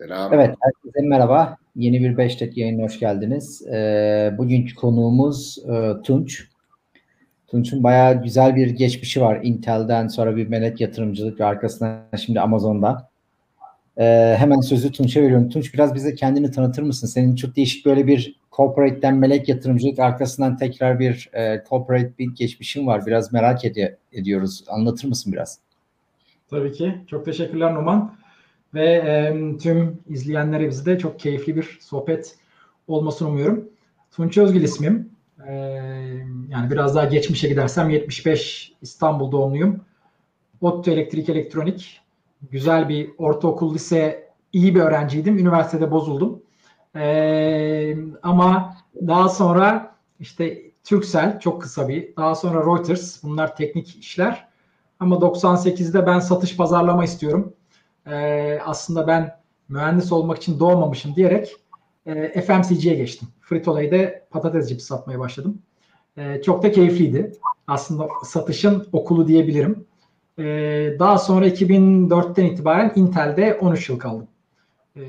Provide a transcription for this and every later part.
Selam. Evet, herkese merhaba. Yeni bir 5 dakika yayına hoş geldiniz. Ee, bugünkü konuğumuz e, Tunç. Tunç'un bayağı güzel bir geçmişi var. Intel'den sonra bir melek yatırımcılık ve arkasından şimdi Amazon'da. Ee, hemen sözü Tunç'a veriyorum. Tunç biraz bize kendini tanıtır mısın? Senin çok değişik böyle bir corporate'den melek yatırımcılık arkasından tekrar bir e, corporate bir geçmişin var. Biraz merak ed- ediyoruz. Anlatır mısın biraz? Tabii ki. Çok teşekkürler Numan. Ve e, tüm izleyenlere bize de çok keyifli bir sohbet olmasını umuyorum. Tunç Özgül ismim. E, yani biraz daha geçmişe gidersem 75 İstanbul doğumluyum. ODTÜ Elektrik Elektronik. Güzel bir ortaokul, lise iyi bir öğrenciydim. Üniversitede bozuldum. E, ama daha sonra işte Turkcell çok kısa bir. Daha sonra Reuters. Bunlar teknik işler. Ama 98'de ben satış pazarlama istiyorum e, aslında ben mühendis olmak için doğmamışım diyerek e, FMCG'ye geçtim. Frito-Lay'de patates cipsi satmaya başladım. E, çok da keyifliydi. Aslında satışın okulu diyebilirim. E, daha sonra 2004'ten itibaren Intel'de 13 yıl kaldım. E,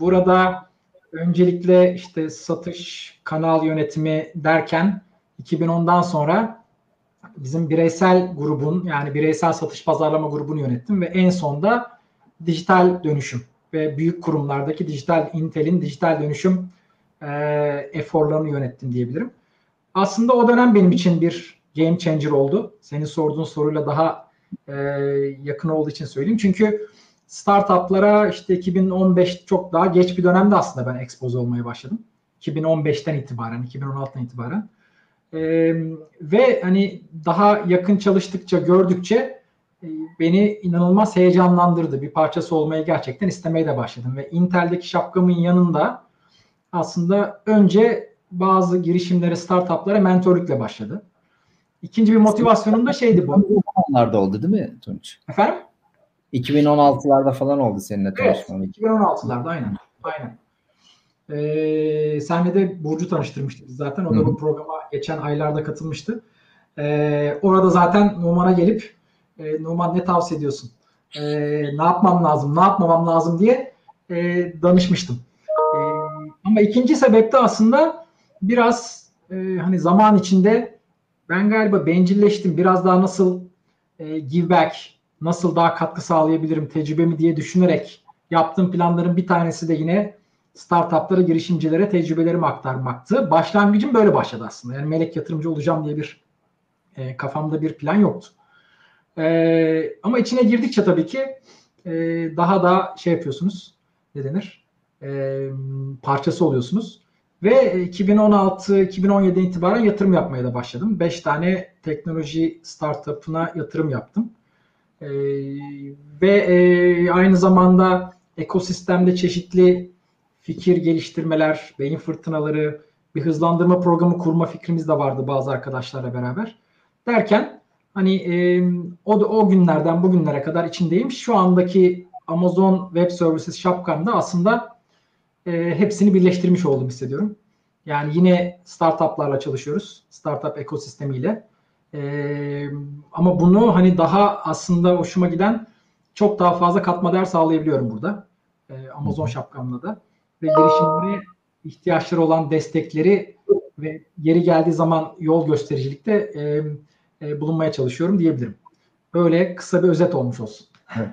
burada öncelikle işte satış, kanal yönetimi derken 2010'dan sonra bizim bireysel grubun yani bireysel satış pazarlama grubunu yönettim ve en sonda dijital dönüşüm ve büyük kurumlardaki dijital Intel'in dijital dönüşüm e, eforlarını yönettim diyebilirim. Aslında o dönem benim için bir game changer oldu. Senin sorduğun soruyla daha e, yakın olduğu için söyleyeyim. Çünkü startuplara işte 2015 çok daha geç bir dönemde aslında ben expose olmaya başladım. 2015'ten itibaren, 2016'dan itibaren. E, ve hani daha yakın çalıştıkça, gördükçe beni inanılmaz heyecanlandırdı. Bir parçası olmayı gerçekten istemeye de başladım. Ve Intel'deki şapkamın yanında aslında önce bazı girişimlere, startuplara mentorlukla başladı. İkinci bir motivasyonum da şeydi bu. 2010'larda oldu değil mi Tunç? Efendim? 2016'larda falan oldu seninle tanışmam. Evet, 2016'larda aynen. Aynen. Ee, senle de Burcu tanıştırmıştık zaten. O da Hı-hı. bu programa geçen aylarda katılmıştı. Ee, orada zaten Numan'a gelip e, Numan ne tavsiye ediyorsun? E, ne yapmam lazım, ne yapmamam lazım diye e, danışmıştım. E, ama ikinci sebep de aslında biraz e, hani zaman içinde ben galiba bencilleştim. Biraz daha nasıl e, give back, nasıl daha katkı sağlayabilirim tecrübemi diye düşünerek yaptığım planların bir tanesi de yine startuplara, girişimcilere tecrübelerimi aktarmaktı. Başlangıcım böyle başladı aslında. Yani melek yatırımcı olacağım diye bir e, kafamda bir plan yoktu. E, ama içine girdikçe tabii ki e, daha da şey yapıyorsunuz. Ne denir? E, parçası oluyorsunuz. Ve 2016-2017'den itibaren yatırım yapmaya da başladım. 5 tane teknoloji startup'ına yatırım yaptım. E, ve e, aynı zamanda ekosistemde çeşitli fikir geliştirmeler, beyin fırtınaları, bir hızlandırma programı kurma fikrimiz de vardı bazı arkadaşlarla beraber. Derken Hani e, o, o günlerden bugünlere kadar içindeyim. Şu andaki Amazon Web Services şapkamda aslında e, hepsini birleştirmiş oldum hissediyorum. Yani yine startuplarla çalışıyoruz. Startup ekosistemiyle. E, ama bunu hani daha aslında hoşuma giden çok daha fazla katma değer sağlayabiliyorum burada. E, Amazon şapkamla da. Ve girişimlere ihtiyaçları olan destekleri ve yeri geldiği zaman yol göstericilikte e, e, bulunmaya çalışıyorum diyebilirim. Böyle kısa bir özet olmuş olsun. Evet.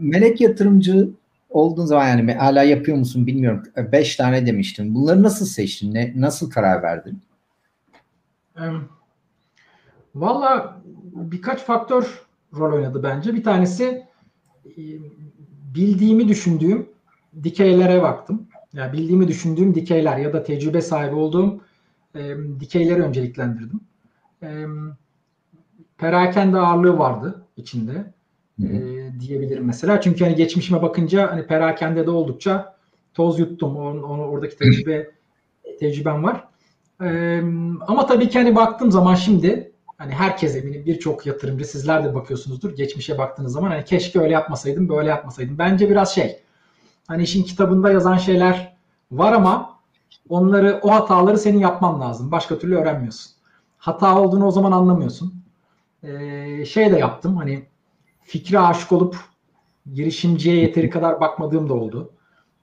Melek yatırımcı olduğun zaman yani hala yapıyor musun bilmiyorum. E, beş tane demiştin. Bunları nasıl seçtin? Ne, nasıl karar verdin? Valla birkaç faktör rol oynadı bence. Bir tanesi e, bildiğimi düşündüğüm dikeylere baktım. Yani bildiğimi düşündüğüm dikeyler ya da tecrübe sahibi olduğum e, dikeyleri önceliklendirdim. E, perakende ağırlığı vardı içinde e, diyebilirim mesela. Çünkü hani geçmişime bakınca hani perakende de oldukça toz yuttum. Onu, onu oradaki tecrübe tecrübem var. E, ama tabii ki hani baktığım zaman şimdi hani herkes eminim birçok yatırımcı sizler de bakıyorsunuzdur. Geçmişe baktığınız zaman hani keşke öyle yapmasaydım, böyle yapmasaydım. Bence biraz şey. Hani işin kitabında yazan şeyler var ama onları o hataları senin yapman lazım. Başka türlü öğrenmiyorsun. Hata olduğunu o zaman anlamıyorsun e, şey de yaptım hani fikre aşık olup girişimciye yeteri kadar bakmadığım da oldu.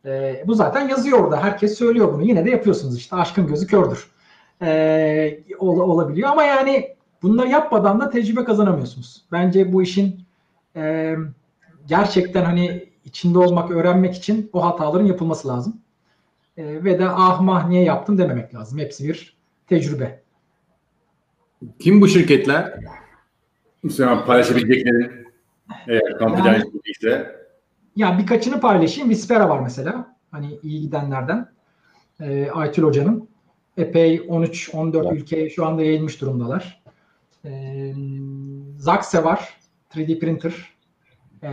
E, bu zaten yazıyor orada. Herkes söylüyor bunu. Yine de yapıyorsunuz işte. Aşkın gözü kördür. E, ol, olabiliyor ama yani bunları yapmadan da tecrübe kazanamıyorsunuz. Bence bu işin e, gerçekten hani içinde olmak, öğrenmek için o hataların yapılması lazım. E, ve de ah mah niye yaptım dememek lazım. Hepsi bir tecrübe. Kim bu şirketler? Mesela paylaşabileceklerin eğer confidential ise. Ya birkaçını paylaşayım. Vispera var mesela. Hani iyi gidenlerden. E, Aytül Hoca'nın. Epey 13-14 evet. ülkeye şu anda yayılmış durumdalar. E, Zaxe var. 3D printer. E,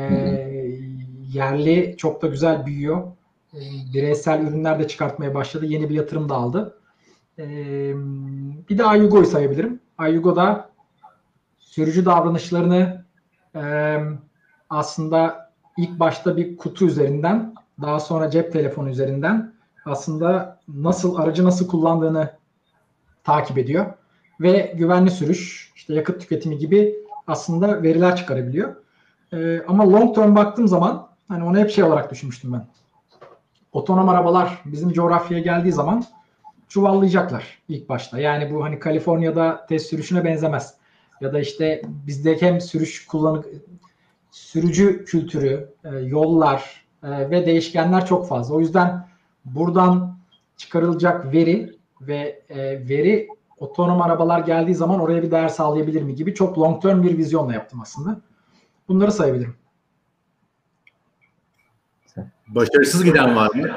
yerli çok da güzel büyüyor. E, bireysel ürünler de çıkartmaya başladı. Yeni bir yatırım da aldı. E, bir de Ayugo'yu sayabilirim. Ayugo'da sürücü davranışlarını e, aslında ilk başta bir kutu üzerinden daha sonra cep telefonu üzerinden aslında nasıl aracı nasıl kullandığını takip ediyor ve güvenli sürüş, işte yakıt tüketimi gibi aslında veriler çıkarabiliyor. Ee, ama long term baktığım zaman hani onu hep şey olarak düşünmüştüm ben. Otonom arabalar bizim coğrafyaya geldiği zaman çuvallayacaklar ilk başta. Yani bu hani Kaliforniya'da test sürüşüne benzemez. Ya da işte bizde hem sürüş kullanık sürücü kültürü, e, yollar e, ve değişkenler çok fazla. O yüzden buradan çıkarılacak veri ve e, veri otonom arabalar geldiği zaman oraya bir değer sağlayabilir mi gibi çok long term bir vizyonla yaptım aslında. Bunları sayabilirim. Başarısız giden var mı?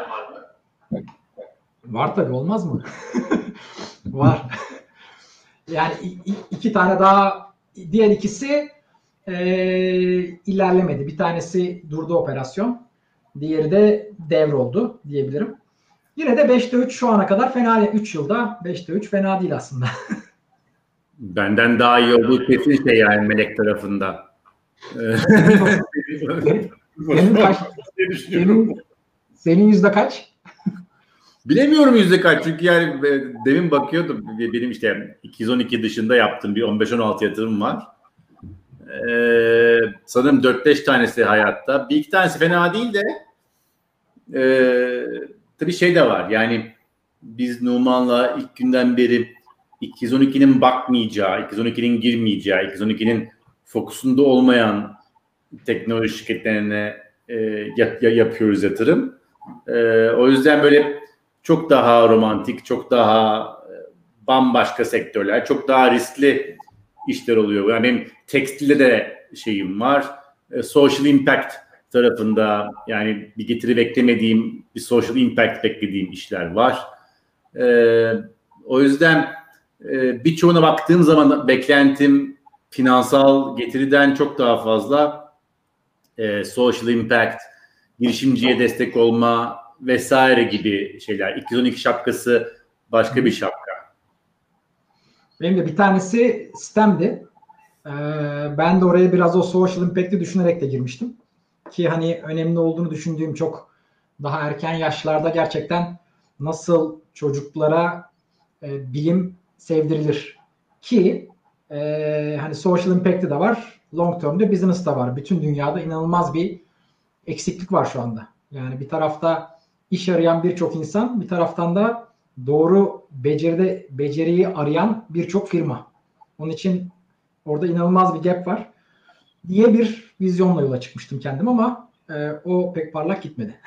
Var tabii olmaz mı? var. Yani iki tane daha diğer ikisi e, ilerlemedi. Bir tanesi durdu operasyon. Diğeri de devroldu diyebilirim. Yine de 5'te 3 şu ana kadar fena değil. 3 yılda 5'te 3 fena değil aslında. Benden daha iyi olduğu kesin şey yani Melek tarafında. senin, kaç, senin, senin yüzde kaç? Bilemiyorum yüzde kaç çünkü yani demin bakıyordum benim işte 212 dışında yaptığım bir 15-16 yatırım var. Ee, sanırım 4-5 tanesi hayatta. Bir iki tanesi fena değil de e, tabii şey de var yani biz Numan'la ilk günden beri 212'nin bakmayacağı, 212'nin girmeyeceği, 212'nin fokusunda olmayan teknoloji şirketlerine e, yap, yapıyoruz yatırım. E, o yüzden böyle çok daha romantik, çok daha e, bambaşka sektörler, çok daha riskli işler oluyor. Yani benim tekstilde de şeyim var. E, social impact tarafında yani bir getiri beklemediğim, bir social impact beklediğim işler var. E, o yüzden e, birçoğuna baktığım zaman beklentim finansal getiriden çok daha fazla e, social impact, girişimciye destek olma vesaire gibi şeyler. 212 şapkası başka bir şapka. Benim de bir tanesi STEM'di. Ee, ben de oraya biraz o social impact'i düşünerek de girmiştim. Ki hani önemli olduğunu düşündüğüm çok daha erken yaşlarda gerçekten nasıl çocuklara e, bilim sevdirilir. Ki e, hani social impact'i de var. Long term'de business da var. Bütün dünyada inanılmaz bir eksiklik var şu anda. Yani bir tarafta iş arayan birçok insan, bir taraftan da doğru beceride beceriyi arayan birçok firma. Onun için orada inanılmaz bir gap var diye bir vizyonla yola çıkmıştım kendim ama e, o pek parlak gitmedi.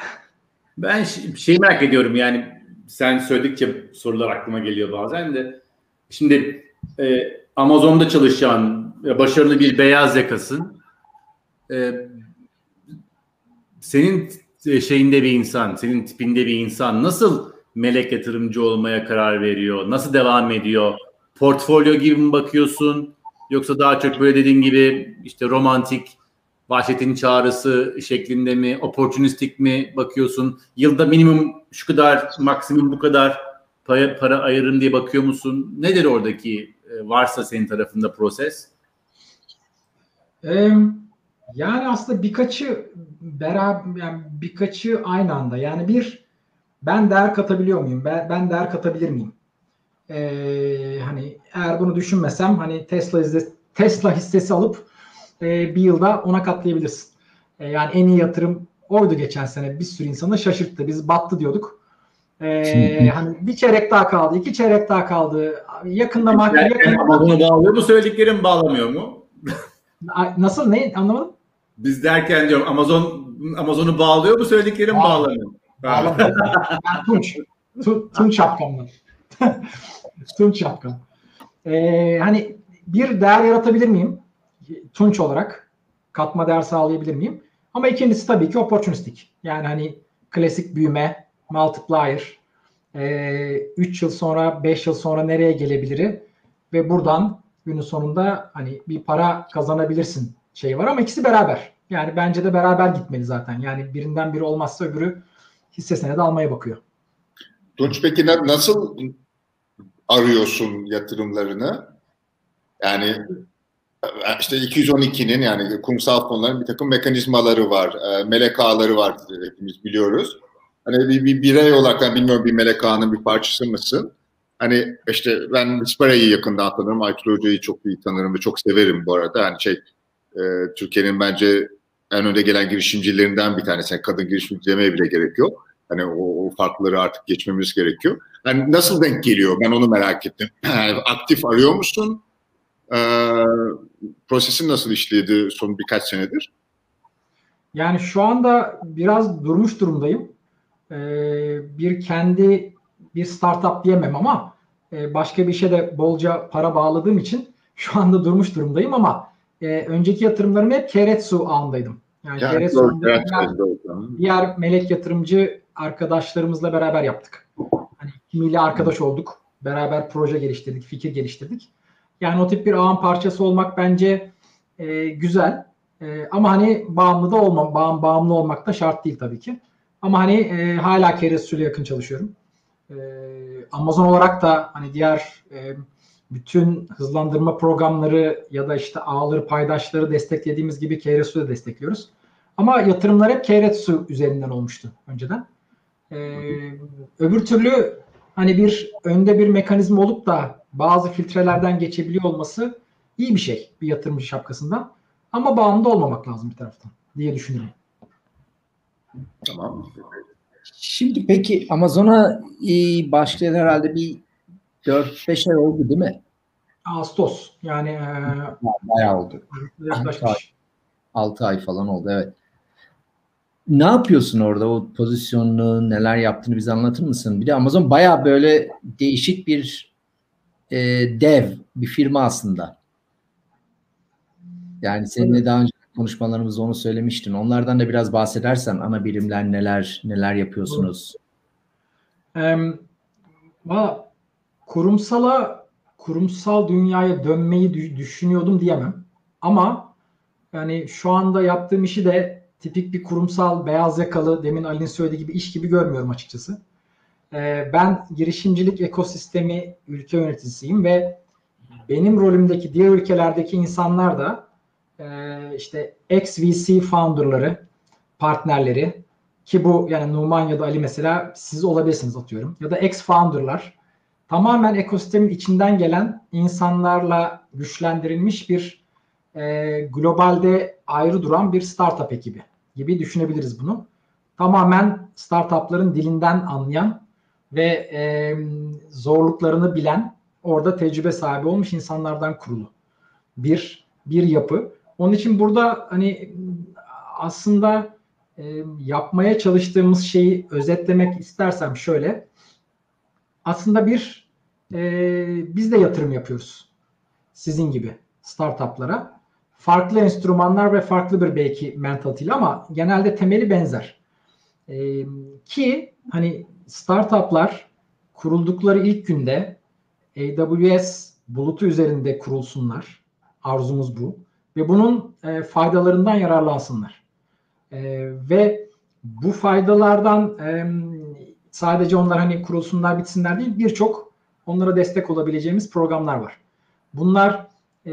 Ben şey merak ediyorum yani sen söyledikçe sorular aklıma geliyor bazen de. Şimdi e, Amazon'da çalışan başarılı bir beyaz yakasın. E, senin şeyinde bir insan, senin tipinde bir insan nasıl melek yatırımcı olmaya karar veriyor? Nasıl devam ediyor? Portfolyo gibi mi bakıyorsun? Yoksa daha çok böyle dediğin gibi işte romantik, vahşetin çağrısı şeklinde mi, opportunistik mi bakıyorsun? Yılda minimum şu kadar, maksimum bu kadar para, para ayırın diye bakıyor musun? Nedir oradaki e, varsa senin tarafında proses? Ee, yani aslında birkaçı beraber yani birkaçı aynı anda. Yani bir ben değer katabiliyor muyum? Ben, ben değer katabilir miyim? Ee, hani eğer bunu düşünmesem hani Tesla hissesi, Tesla hissesi alıp e, bir yılda ona katlayabilirsin. E, yani en iyi yatırım oydu geçen sene. Bir sürü insanı şaşırttı. Biz battı diyorduk. Ee, hani bir çeyrek daha kaldı, iki çeyrek daha kaldı. Yakında makine yakında... Amazon'u bağlıyor mu söylediklerim bağlamıyor mu? Nasıl ne anlamadım? Biz derken diyorum Amazon Amazon'u bağlıyor mu söylediklerim bağlamıyor. Bağlamıyor. Tunç. Tunç şapkamdan. Tunç şapkam. Ee, hani bir değer yaratabilir miyim? Tunç olarak katma değer sağlayabilir miyim? Ama ikincisi tabii ki opportunistik. Yani hani klasik büyüme, multiplier, 3 e, yıl sonra 5 yıl sonra nereye gelebilir ve buradan günün sonunda hani bir para kazanabilirsin şey var ama ikisi beraber. Yani bence de beraber gitmeli zaten. Yani birinden biri olmazsa öbürü hisse senedi almaya bakıyor. Tunç peki nasıl arıyorsun yatırımlarını? Yani işte 212'nin yani kurumsal fonların bir takım mekanizmaları var, e, melek ağları var hepimiz biliyoruz. Hani bir, bir birey olarak ben bilmiyorum bir melek ağının bir parçası mısın? Hani işte ben Spara'yı yakından tanırım, Aytül Hoca'yı çok iyi tanırım ve çok severim bu arada. Hani şey e, Türkiye'nin bence en önde gelen girişimcilerinden bir tanesi. Yani kadın girişimci demeye bile gerek yok. Hani o, o farkları artık geçmemiz gerekiyor. Hani nasıl denk geliyor? Ben onu merak ettim. Yani aktif arıyor musun? Ee, prosesin nasıl işledi son birkaç senedir? Yani şu anda biraz durmuş durumdayım. Ee, bir kendi bir startup diyemem ama e, başka bir işe de bolca para bağladığım için şu anda durmuş durumdayım ama e, önceki yatırımlarım hep Keretsu ağındaydım. Yani, yani Keretsu diğer, diğer melek yatırımcı arkadaşlarımızla beraber yaptık. Hani kimiyle arkadaş olduk. Beraber proje geliştirdik, fikir geliştirdik. Yani o tip bir ağın parçası olmak bence e, güzel. E, ama hani bağımlı da olmam, bağım, bağımlı olmak da şart değil tabii ki. Ama hani e, hala Keresü'yle yakın çalışıyorum. E, Amazon olarak da hani diğer e, bütün hızlandırma programları ya da işte ağları paydaşları desteklediğimiz gibi Keiretsu'da destekliyoruz. Ama yatırımlar hep Keiretsu üzerinden olmuştu önceden. Ee, öbür türlü hani bir önde bir mekanizma olup da bazı filtrelerden geçebiliyor olması iyi bir şey bir yatırımcı şapkasından. Ama bağımlı olmamak lazım bir taraftan diye düşünüyorum. Tamam. Şimdi peki Amazon'a e, başlayan herhalde bir 4-5 ay oldu değil mi? Ağustos. Yani e, bayağı oldu. Yaklaşmış. 6 ay falan oldu evet. Ne yapıyorsun orada o pozisyonunu neler yaptığını bize anlatır mısın? Bir de Amazon bayağı böyle değişik bir e, dev bir firma aslında. Yani seninle daha önce konuşmalarımızda onu söylemiştin. Onlardan da biraz bahsedersen ana birimler neler neler yapıyorsunuz? Um, kurumsala kurumsal dünyaya dönmeyi düşünüyordum diyemem. Ama yani şu anda yaptığım işi de tipik bir kurumsal beyaz yakalı demin Ali'nin söylediği gibi iş gibi görmüyorum açıkçası. Ee, ben girişimcilik ekosistemi ülke yöneticisiyim ve benim rolümdeki diğer ülkelerdeki insanlar da e, işte ex-VC founderları, partnerleri ki bu yani Numan ya da Ali mesela siz olabilirsiniz atıyorum ya da ex-founderlar tamamen ekosistemin içinden gelen insanlarla güçlendirilmiş bir e, globalde ayrı duran bir startup ekibi gibi düşünebiliriz bunu. Tamamen startupların dilinden anlayan ve e, zorluklarını bilen, orada tecrübe sahibi olmuş insanlardan kurulu bir bir yapı. Onun için burada hani aslında e, yapmaya çalıştığımız şeyi özetlemek istersem şöyle. Aslında bir e, biz de yatırım yapıyoruz. Sizin gibi startuplara. Farklı enstrümanlar ve farklı bir belki mentality ama genelde temeli benzer. E, ki hani startuplar kuruldukları ilk günde AWS bulutu üzerinde kurulsunlar. Arzumuz bu ve bunun e, faydalarından yararlansınlar. E, ve bu faydalardan e, sadece onlar hani kurulsunlar bitsinler değil birçok onlara destek olabileceğimiz programlar var. Bunlar e,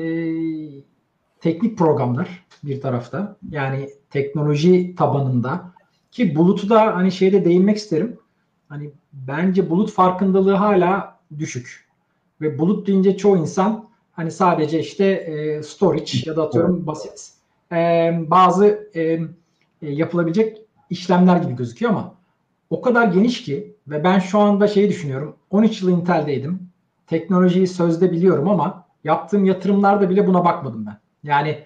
teknik programlar bir tarafta yani teknoloji tabanında ki bulutu da hani şeyde değinmek isterim. Hani bence bulut farkındalığı hala düşük. Ve bulut deyince çoğu insan Hani sadece işte e, storage ya da atıyorum basit e, bazı e, e, yapılabilecek işlemler gibi gözüküyor ama o kadar geniş ki ve ben şu anda şeyi düşünüyorum. 13 yıl Intel'deydim. Teknolojiyi sözde biliyorum ama yaptığım yatırımlarda bile buna bakmadım ben. Yani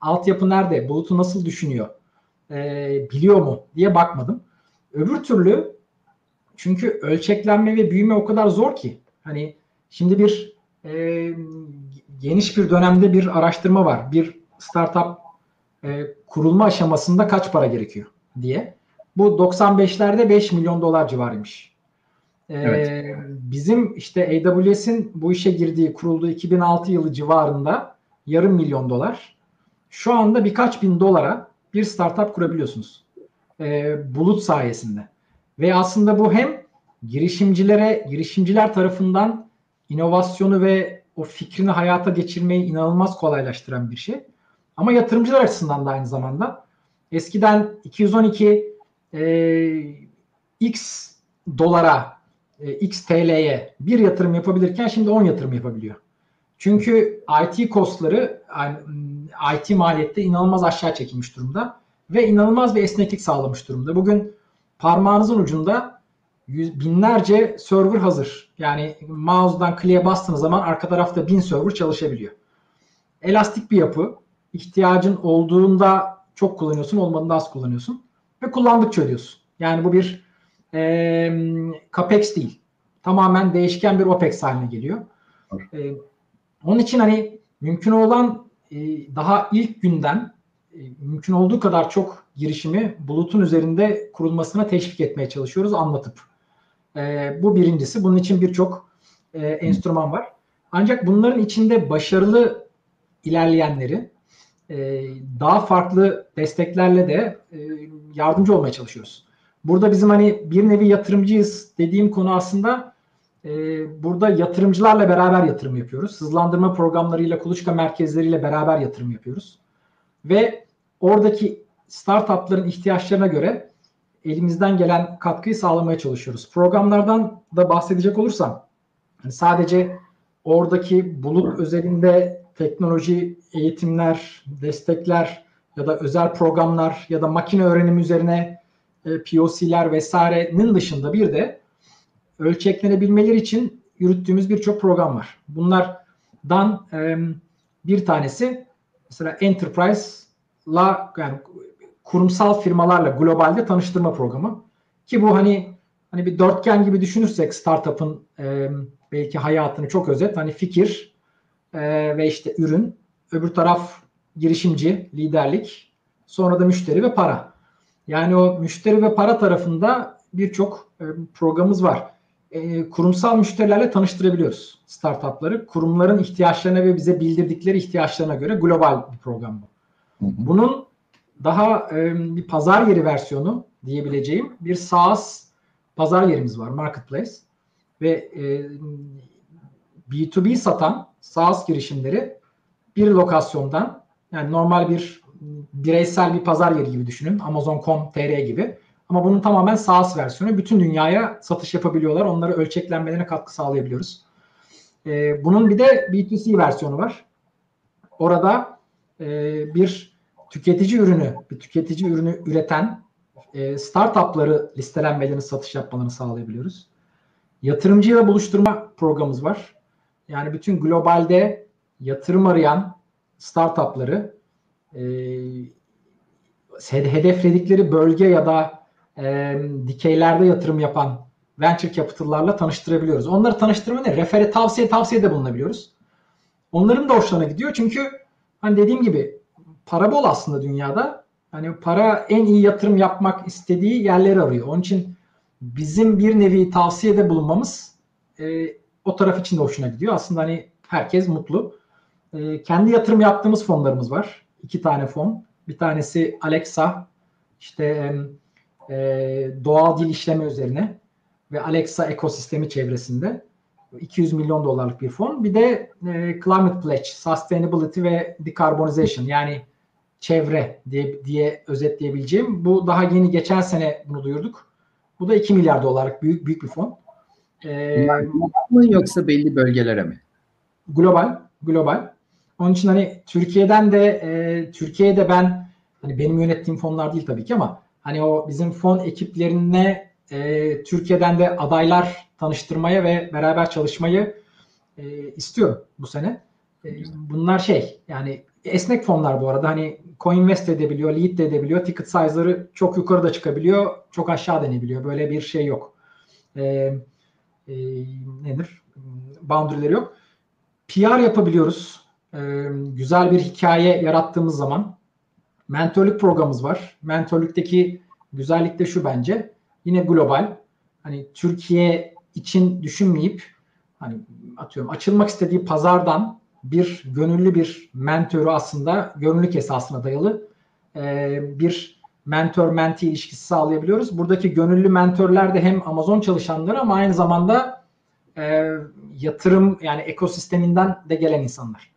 altyapı nerede? Bulutu nasıl düşünüyor? Ee, biliyor mu diye bakmadım. Öbür türlü çünkü ölçeklenme ve büyüme o kadar zor ki. Hani şimdi bir e, geniş bir dönemde bir araştırma var. Bir startup e, kurulma aşamasında kaç para gerekiyor diye. Bu 95'lerde 5 milyon dolar civarıymış. Ee, evet. Bizim işte AWS'in bu işe girdiği, kurulduğu 2006 yılı civarında yarım milyon dolar. Şu anda birkaç bin dolara bir startup kurabiliyorsunuz. Ee, bulut sayesinde. Ve aslında bu hem girişimcilere, girişimciler tarafından inovasyonu ve o fikrini hayata geçirmeyi inanılmaz kolaylaştıran bir şey. Ama yatırımcılar açısından da aynı zamanda. Eskiden 212 e, X dolara, e, X TL'ye bir yatırım yapabilirken şimdi 10 yatırım yapabiliyor. Çünkü IT kostları, IT maliyette inanılmaz aşağı çekilmiş durumda ve inanılmaz bir esneklik sağlamış durumda. Bugün parmağınızın ucunda yüz, binlerce server hazır. Yani mouse'dan kliğe bastığınız zaman arka tarafta bin server çalışabiliyor. Elastik bir yapı. İhtiyacın olduğunda çok kullanıyorsun, olmadığında az kullanıyorsun ve kullandıkça ödüyorsun. Yani bu bir e, capex değil. Tamamen değişken bir opex haline geliyor. E, onun için hani mümkün olan e, daha ilk günden e, mümkün olduğu kadar çok girişimi bulutun üzerinde kurulmasına teşvik etmeye çalışıyoruz anlatıp. E, bu birincisi. Bunun için birçok e, enstrüman var. Ancak bunların içinde başarılı ilerleyenleri daha farklı desteklerle de e, yardımcı olmaya çalışıyoruz. Burada bizim hani bir nevi yatırımcıyız dediğim konu aslında e, burada yatırımcılarla beraber yatırım yapıyoruz. Hızlandırma programlarıyla, kuluçka merkezleriyle beraber yatırım yapıyoruz. Ve oradaki startupların ihtiyaçlarına göre elimizden gelen katkıyı sağlamaya çalışıyoruz. Programlardan da bahsedecek olursam hani sadece oradaki bulut özelinde teknoloji, eğitimler, destekler ya da özel programlar ya da makine öğrenimi üzerine e, POC'ler vesairenin dışında bir de ölçeklenebilmeleri için yürüttüğümüz birçok program var. Bunlardan e, bir tanesi mesela Enterprise'la yani kurumsal firmalarla globalde tanıştırma programı. Ki bu hani hani bir dörtgen gibi düşünürsek startup'ın e, belki hayatını çok özet. Hani fikir e, ve işte ürün. Öbür taraf girişimci, liderlik. Sonra da müşteri ve para. Yani o müşteri ve para tarafında birçok e, programımız var. E, kurumsal müşterilerle tanıştırabiliyoruz startupları. Kurumların ihtiyaçlarına ve bize bildirdikleri ihtiyaçlarına göre global bir program bu. Bunun daha e, bir pazar yeri versiyonu diyebileceğim bir SaaS pazar yerimiz var, marketplace. Ve e, B2B satan SaaS girişimleri bir lokasyondan yani normal bir bireysel bir pazar yeri gibi düşünün. Amazon.com.tr gibi. Ama bunun tamamen SaaS versiyonu. Bütün dünyaya satış yapabiliyorlar. Onları ölçeklenmelerine katkı sağlayabiliyoruz. Ee, bunun bir de B2C versiyonu var. Orada e, bir tüketici ürünü, bir tüketici ürünü üreten e, startupları listelenmelerini, satış yapmalarını sağlayabiliyoruz. Yatırımcıyla buluşturma programımız var. Yani bütün globalde yatırım arayan startupları e, hedefledikleri bölge ya da e, dikeylerde yatırım yapan venture capital'larla tanıştırabiliyoruz. Onları tanıştırma ne? Refere tavsiye tavsiye de bulunabiliyoruz. Onların da hoşlarına gidiyor çünkü hani dediğim gibi para bol aslında dünyada. Hani para en iyi yatırım yapmak istediği yerleri arıyor. Onun için bizim bir nevi tavsiyede bulunmamız e, o taraf için de hoşuna gidiyor. Aslında hani herkes mutlu. E, kendi yatırım yaptığımız fonlarımız var. İki tane fon. Bir tanesi Alexa işte e, doğal dil işleme üzerine ve Alexa ekosistemi çevresinde 200 milyon dolarlık bir fon. Bir de e, Climate Pledge, Sustainability ve Decarbonization yani çevre diye, diye özetleyebileceğim. Bu daha yeni geçen sene bunu duyurduk. Bu da 2 milyar dolarlık büyük büyük bir fon. Ee, mı yoksa belli bölgelere mi? Global, global. Onun için hani Türkiye'den de e, Türkiye'de ben hani benim yönettiğim fonlar değil tabii ki ama hani o bizim fon ekiplerine e, Türkiye'den de adaylar tanıştırmaya ve beraber çalışmayı e, istiyorum bu sene. E, bunlar şey yani esnek fonlar bu arada hani co-invest edebiliyor, lead de edebiliyor. Ticket size'ları çok yukarıda çıkabiliyor, çok aşağı denebiliyor. Böyle bir şey yok. E, e, nedir? Boundary'leri yok. PR yapabiliyoruz. E, güzel bir hikaye yarattığımız zaman mentorluk programımız var. Mentorluktaki güzellik de şu bence. Yine global. Hani Türkiye için düşünmeyip hani atıyorum açılmak istediği pazardan bir gönüllü bir mentörü aslında gönüllülük esasına dayalı e, bir mentor menti ilişkisi sağlayabiliyoruz. Buradaki gönüllü mentörler de hem Amazon çalışanları ama aynı zamanda e, yatırım yani ekosisteminden de gelen insanlar.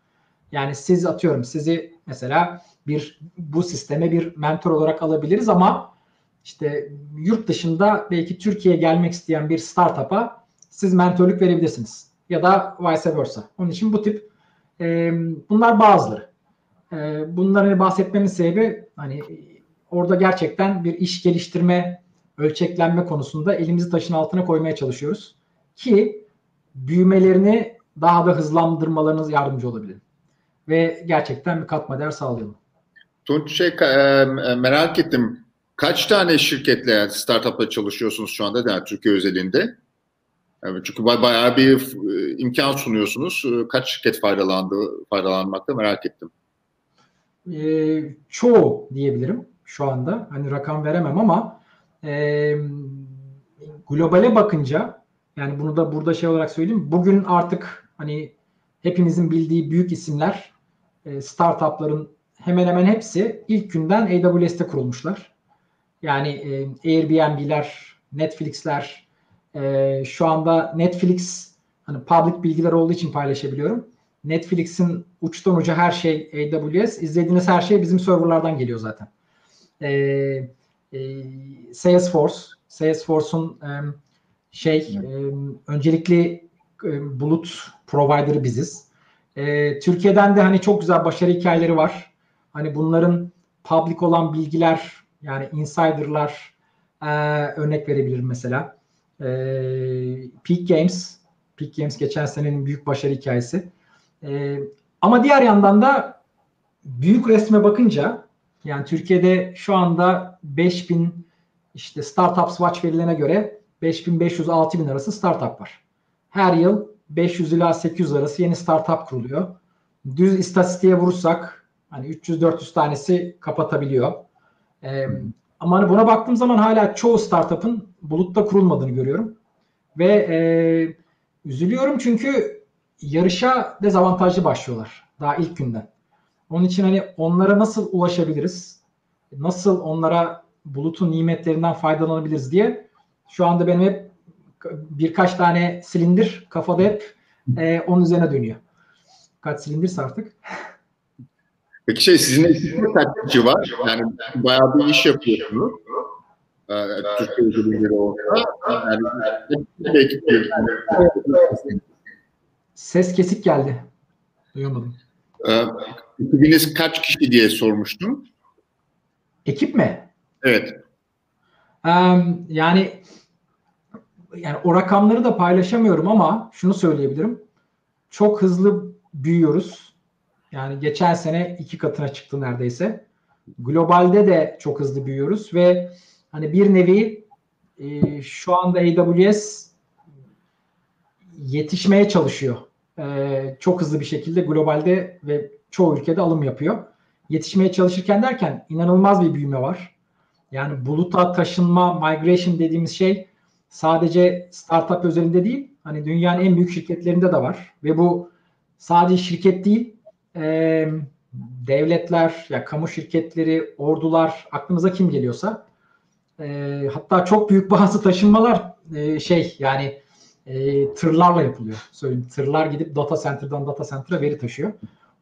Yani siz atıyorum sizi mesela bir bu sisteme bir mentor olarak alabiliriz ama işte yurt dışında belki Türkiye'ye gelmek isteyen bir startup'a siz mentorluk verebilirsiniz. Ya da vice versa. Onun için bu tip e, bunlar bazıları. E, bunların hani bahsetmemin sebebi hani orada gerçekten bir iş geliştirme, ölçeklenme konusunda elimizi taşın altına koymaya çalışıyoruz. Ki büyümelerini daha da hızlandırmalarınız yardımcı olabilir. Ve gerçekten bir katma değer sağlayalım. Tunç şey, e, merak ettim. Kaç tane şirketle yani startupla çalışıyorsunuz şu anda yani Türkiye özelinde? Yani çünkü bayağı bir e, imkan sunuyorsunuz. E, kaç şirket faydalandı, faydalanmakta merak ettim. E, çoğu diyebilirim şu anda. Hani rakam veremem ama e, globale bakınca yani bunu da burada şey olarak söyleyeyim. Bugün artık hani hepimizin bildiği büyük isimler e, startupların hemen hemen hepsi ilk günden AWS'te kurulmuşlar. Yani e, Airbnb'ler, Netflix'ler, e, şu anda Netflix hani public bilgiler olduğu için paylaşabiliyorum. Netflix'in uçtan uca her şey AWS. İzlediğiniz her şey bizim serverlardan geliyor zaten. E, e, Salesforce, Salesforce'un e, şey e, öncelikli e, bulut provider'ı biziz. E, Türkiye'den de hani çok güzel başarı hikayeleri var. Hani bunların public olan bilgiler yani insider'lar e, örnek verebilirim mesela. E, Peak Games Peak Games geçen senenin büyük başarı hikayesi. E, ama diğer yandan da büyük resme bakınca yani Türkiye'de şu anda 5000 işte Startups Watch verilerine göre 5500-6000 arası startup var. Her yıl 500 ila 800 arası yeni startup kuruluyor. Düz istatistiğe vurursak hani 300-400 tanesi kapatabiliyor. E, ama hani buna baktığım zaman hala çoğu startup'ın bulutta kurulmadığını görüyorum. Ve e, üzülüyorum çünkü yarışa dezavantajlı başlıyorlar daha ilk günden. Onun için hani onlara nasıl ulaşabiliriz? Nasıl onlara bulutun nimetlerinden faydalanabiliriz diye şu anda benim hep birkaç tane silindir kafada hep e, onun üzerine dönüyor. Kaç silindirse artık. Peki şey sizin kaç kişi var? Yani bayağı bir iş yapıyorsunuz. Ee, Türkiye ödülleri olsa. Yani ekip Ses kesik geldi. Duyamadım. Ee, ekibiniz kaç kişi diye sormuştum. Ekip mi? Evet. Um, yani yani o rakamları da paylaşamıyorum ama şunu söyleyebilirim. Çok hızlı büyüyoruz yani geçen sene iki katına çıktı neredeyse. Globalde de çok hızlı büyüyoruz ve hani bir nevi e, şu anda AWS yetişmeye çalışıyor. E, çok hızlı bir şekilde globalde ve çoğu ülkede alım yapıyor. Yetişmeye çalışırken derken inanılmaz bir büyüme var. Yani buluta taşınma, migration dediğimiz şey sadece startup özelinde değil, hani dünyanın en büyük şirketlerinde de var. Ve bu sadece şirket değil, e, devletler, ya kamu şirketleri, ordular, aklınıza kim geliyorsa e, hatta çok büyük bazı taşınmalar e, şey yani e, tırlarla yapılıyor. Söyleyeyim tırlar gidip data center'dan data center'a veri taşıyor.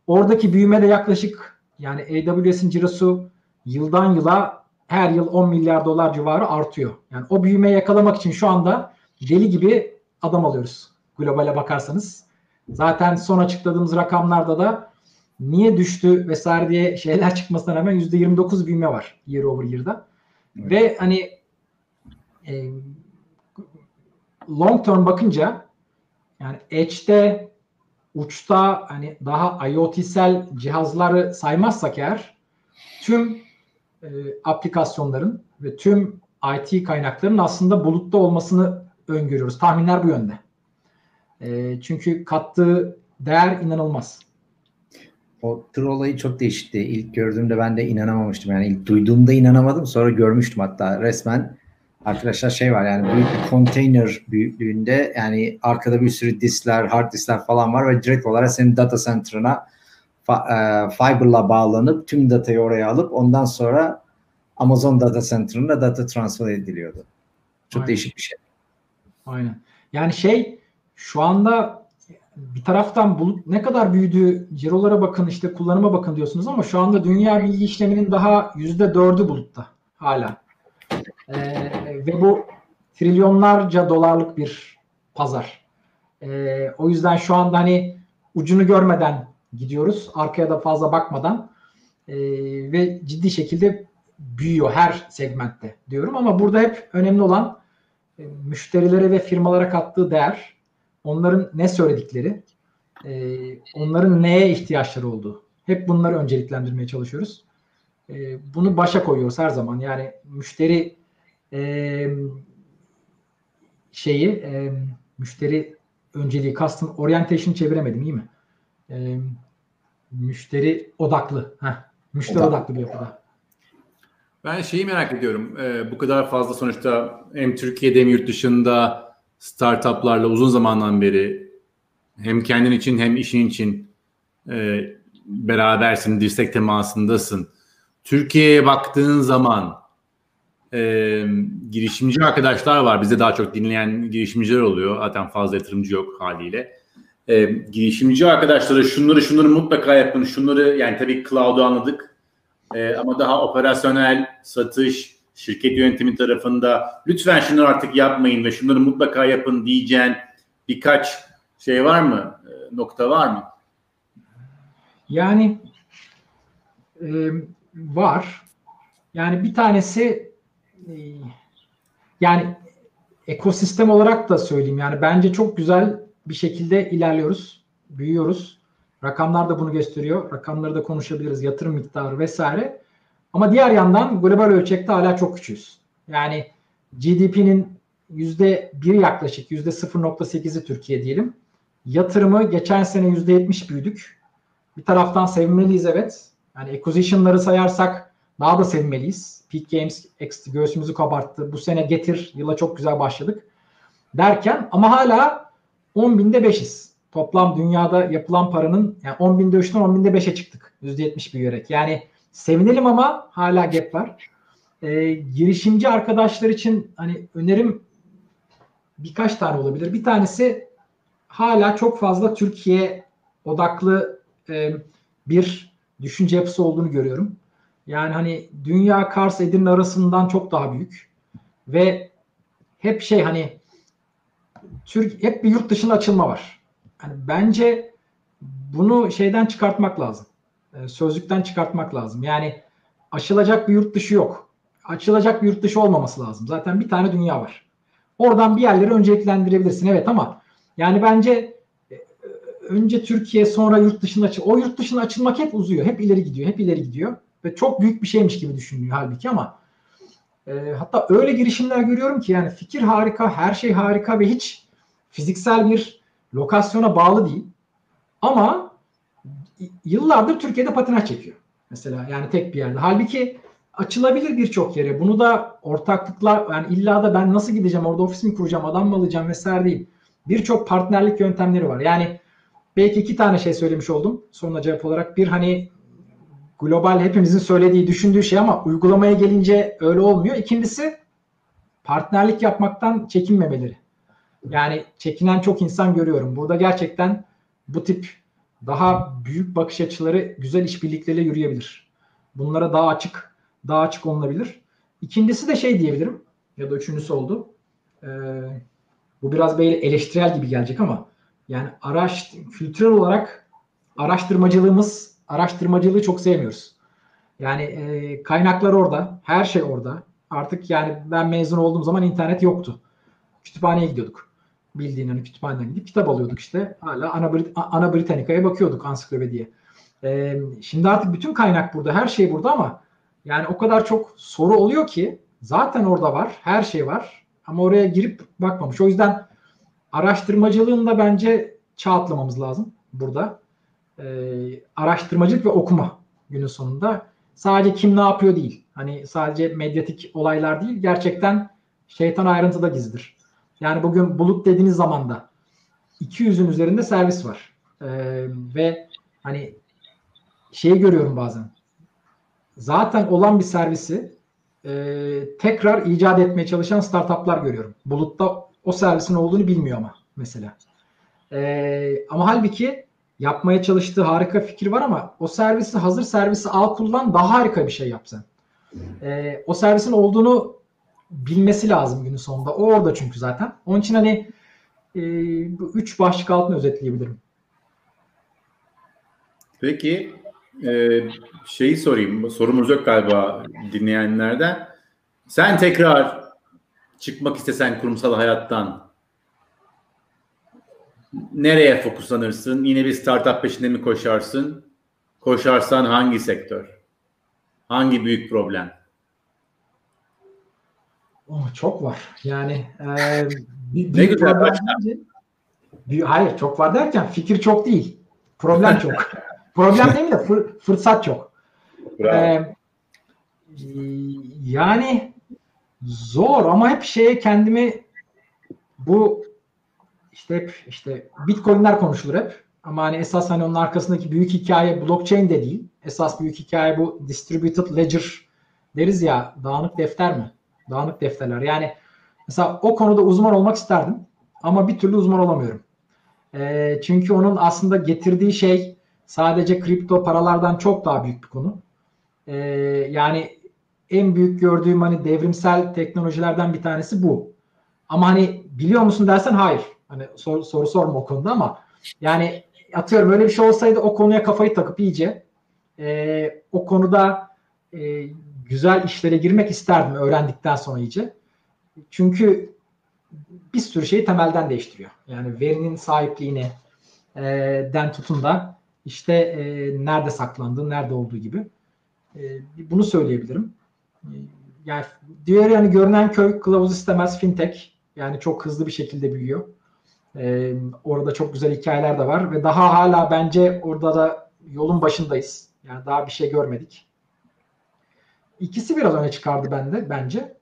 Oradaki büyüme de yaklaşık yani AWS'in cirosu yıldan yıla her yıl 10 milyar dolar civarı artıyor. Yani o büyümeyi yakalamak için şu anda deli gibi adam alıyoruz. Globale bakarsanız. Zaten son açıkladığımız rakamlarda da niye düştü vesaire diye şeyler çıkmasına rağmen %29 büyüme var year over year'da. Evet. Ve hani e, long term bakınca yani Edge'de uçta hani daha IoT'sel cihazları saymazsak eğer tüm e, aplikasyonların ve tüm IT kaynaklarının aslında bulutta olmasını öngörüyoruz. Tahminler bu yönde. E, çünkü kattığı değer inanılmaz. O tır olayı çok değişikti. İlk gördüğümde ben de inanamamıştım. Yani ilk duyduğumda inanamadım. Sonra görmüştüm hatta resmen arkadaşlar şey var yani büyük bir konteyner büyüklüğünde yani arkada bir sürü diskler, hard diskler falan var ve direkt olarak senin data center'ına e, fiber'la bağlanıp tüm datayı oraya alıp ondan sonra Amazon data center'ına data transfer ediliyordu. Çok Aynen. değişik bir şey. Aynen. Yani şey şu anda bir taraftan bulut ne kadar büyüdü, cirolara bakın işte kullanıma bakın diyorsunuz ama şu anda dünya bilgi işleminin daha yüzde dördü bulutta hala. Ee, ve bu trilyonlarca dolarlık bir pazar. Ee, o yüzden şu anda hani ucunu görmeden gidiyoruz. Arkaya da fazla bakmadan ee, ve ciddi şekilde büyüyor her segmentte diyorum ama burada hep önemli olan e, müşterilere ve firmalara kattığı değer, onların ne söyledikleri, e, onların neye ihtiyaçları olduğu. Hep bunları önceliklendirmeye çalışıyoruz. E, bunu başa koyuyoruz her zaman. Yani müşteri e, şeyi e, müşteri önceliği custom orientation çeviremedim iyi mi? E, müşteri odaklı. Heh, müşteri odaklı, odaklı bir yapıda. Ben şeyi merak ediyorum. Ee, bu kadar fazla sonuçta hem Türkiye'de hem yurt dışında startuplarla uzun zamandan beri hem kendin için hem işin için e, berabersin, dirsek temasındasın. Türkiye'ye baktığın zaman e, girişimci arkadaşlar var. Bizde daha çok dinleyen girişimciler oluyor. Zaten fazla yatırımcı yok haliyle. E, girişimci arkadaşlara şunları şunları mutlaka yapın. Şunları yani tabii cloud'u anladık. E, ama daha operasyonel satış, şirket yönetimi tarafında lütfen şunları artık yapmayın ve şunları mutlaka yapın diyeceğin birkaç şey var mı? E, nokta var mı? Yani e, var. Yani bir tanesi yani ekosistem olarak da söyleyeyim yani bence çok güzel bir şekilde ilerliyoruz, büyüyoruz. Rakamlar da bunu gösteriyor. Rakamları da konuşabiliriz, yatırım miktarı vesaire. Ama diğer yandan global ölçekte hala çok küçüğüz. Yani GDP'nin yüzde bir yaklaşık yüzde 0.8'i Türkiye diyelim. Yatırımı geçen sene yüzde 70 büyüdük. Bir taraftan sevinmeliyiz evet. Yani acquisition'ları sayarsak daha da sevinmeliyiz. Peak Games göğsümüzü kabarttı. Bu sene getir yıla çok güzel başladık. Derken ama hala 10 binde 5'iz. Toplam dünyada yapılan paranın yani 10 binde 3'ten 10 binde 5'e çıktık. %70 büyüyerek. Yani sevinelim ama hala gap var. Ee, girişimci arkadaşlar için hani önerim birkaç tane olabilir. Bir tanesi hala çok fazla Türkiye odaklı e, bir düşünce yapısı olduğunu görüyorum. Yani hani dünya Kars Edirne arasından çok daha büyük. Ve hep şey hani Türk hep bir yurt dışına açılma var. Yani bence bunu şeyden çıkartmak lazım. Ee, sözlükten çıkartmak lazım. Yani açılacak bir yurt dışı yok. Açılacak bir yurt dışı olmaması lazım. Zaten bir tane dünya var. Oradan bir yerleri önceliklendirebilirsin. Evet ama yani bence e, önce Türkiye sonra yurt dışına açıl. O yurt dışına açılmak hep uzuyor. Hep ileri gidiyor. Hep ileri gidiyor ve çok büyük bir şeymiş gibi düşünülüyor halbuki ama e, hatta öyle girişimler görüyorum ki yani fikir harika, her şey harika ve hiç fiziksel bir lokasyona bağlı değil. Ama yıllardır Türkiye'de patinaj çekiyor. Mesela yani tek bir yerde. Halbuki açılabilir birçok yere. Bunu da ortaklıklar yani illa da ben nasıl gideceğim orada ofis mi kuracağım adam mı alacağım vesaire değil. Birçok partnerlik yöntemleri var. Yani belki iki tane şey söylemiş oldum sonuna cevap olarak. Bir hani global hepimizin söylediği, düşündüğü şey ama uygulamaya gelince öyle olmuyor. İkincisi partnerlik yapmaktan çekinmemeleri. Yani çekinen çok insan görüyorum. Burada gerçekten bu tip daha büyük bakış açıları güzel işbirlikleriyle yürüyebilir. Bunlara daha açık, daha açık olunabilir. İkincisi de şey diyebilirim ya da üçüncüsü oldu. Ee, bu biraz böyle eleştirel gibi gelecek ama yani araç kültürel olarak araştırmacılığımız araştırmacılığı çok sevmiyoruz. Yani e, kaynaklar orada, her şey orada. Artık yani ben mezun olduğum zaman internet yoktu. Kütüphaneye gidiyorduk. Bildiğin hani kütüphaneden gidip kitap alıyorduk işte. Hala Ana, Brit Ana Britannica'ya bakıyorduk ansiklopediye. Ee, şimdi artık bütün kaynak burada, her şey burada ama yani o kadar çok soru oluyor ki zaten orada var, her şey var ama oraya girip bakmamış. O yüzden araştırmacılığın da bence çağ atlamamız lazım burada. Ee, araştırmacılık ve okuma günün sonunda sadece kim ne yapıyor değil. Hani sadece medyatik olaylar değil, gerçekten şeytan ayrıntıda gizlidir. Yani bugün bulut dediğiniz zaman da 200'ün üzerinde servis var. Ee, ve hani şeyi görüyorum bazen. Zaten olan bir servisi e, tekrar icat etmeye çalışan startuplar görüyorum. Bulutta o servisin olduğunu bilmiyor ama mesela. E, ama halbuki yapmaya çalıştığı harika fikir var ama o servisi hazır servisi al kullan daha harika bir şey yapsın. E, o servisin olduğunu bilmesi lazım günün sonunda. O orada çünkü zaten. Onun için hani e, bu üç başlık altında özetleyebilirim. Peki e, şeyi sorayım. Sorumuz yok galiba dinleyenlerden. Sen tekrar çıkmak istesen kurumsal hayattan nereye fokuslanırsın? Yine bir startup peşinde mi koşarsın? Koşarsan hangi sektör? Hangi büyük problem? Oh, çok var. Yani e, bir, ne güzel bir, hayır çok var derken fikir çok değil. Problem çok. problem değil mi de fır, fırsat çok. Ee, yani zor ama hep şeye kendimi bu işte hep işte Bitcoin'ler konuşulur hep. Ama hani esas hani onun arkasındaki büyük hikaye blockchain de değil. Esas büyük hikaye bu distributed ledger deriz ya dağınık defter mi? Dağınık defterler. Yani mesela o konuda uzman olmak isterdim ama bir türlü uzman olamıyorum. E, çünkü onun aslında getirdiği şey sadece kripto paralardan çok daha büyük bir konu. E, yani en büyük gördüğüm hani devrimsel teknolojilerden bir tanesi bu. Ama hani biliyor musun dersen hayır. Hani sor, soru sorma o konuda ama yani atıyorum öyle bir şey olsaydı o konuya kafayı takıp iyice e, o konuda e, güzel işlere girmek isterdim öğrendikten sonra iyice. Çünkü bir sürü şeyi temelden değiştiriyor. Yani verinin sahipliğini e, den tutun da işte e, nerede saklandığı, nerede olduğu gibi. E, bunu söyleyebilirim. E, yani diğer yani görünen köy kılavuz istemez fintech. Yani çok hızlı bir şekilde büyüyor. E, orada çok güzel hikayeler de var ve daha hala bence orada da yolun başındayız. Yani daha bir şey görmedik. İkisi biraz öne çıkardı bende bence.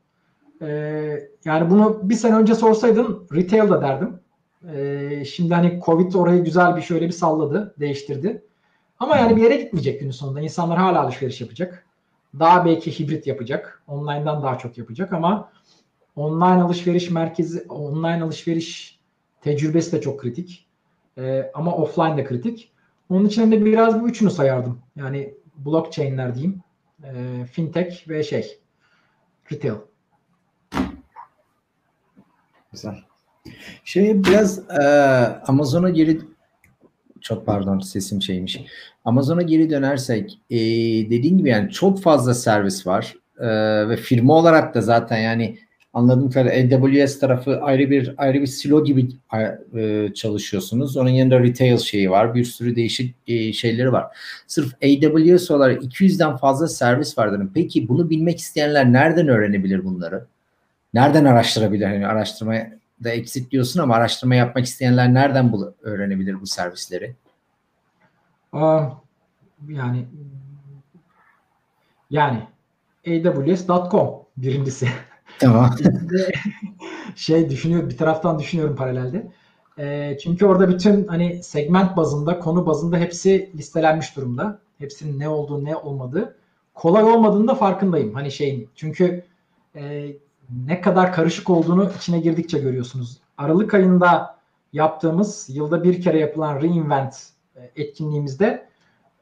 Ee, yani bunu bir sene önce sorsaydın retail da derdim. Ee, şimdi hani Covid orayı güzel bir şöyle bir salladı, değiştirdi. Ama yani bir yere gitmeyecek günün sonunda. İnsanlar hala alışveriş yapacak. Daha belki hibrit yapacak. Online'dan daha çok yapacak ama online alışveriş merkezi, online alışveriş tecrübesi de çok kritik. Ee, ama offline de kritik. Onun için de biraz bu üçünü sayardım. Yani blockchain'ler diyeyim e, fintech ve şey retail. Güzel. Şimdi biraz e, Amazon'a geri çok pardon sesim şeymiş. Amazon'a geri dönersek e, dediğin gibi yani çok fazla servis var e, ve firma olarak da zaten yani anladığım kadarıyla AWS tarafı ayrı bir ayrı bir silo gibi e, çalışıyorsunuz. Onun yanında retail şeyi var. Bir sürü değişik e, şeyleri var. Sırf AWS olarak 200'den fazla servis var. Peki bunu bilmek isteyenler nereden öğrenebilir bunları? Nereden araştırabilir? Hani araştırmaya da eksik diyorsun ama araştırma yapmak isteyenler nereden bu, öğrenebilir bu servisleri? Aa, yani yani aws.com birincisi. Tamam. şey düşünüyor bir taraftan düşünüyorum paralelde. E, çünkü orada bütün hani segment bazında, konu bazında hepsi listelenmiş durumda. Hepsinin ne olduğu, ne olmadığı. Kolay olmadığını da farkındayım. Hani şeyin. Çünkü e, ne kadar karışık olduğunu içine girdikçe görüyorsunuz. Aralık ayında yaptığımız yılda bir kere yapılan reinvent e, etkinliğimizde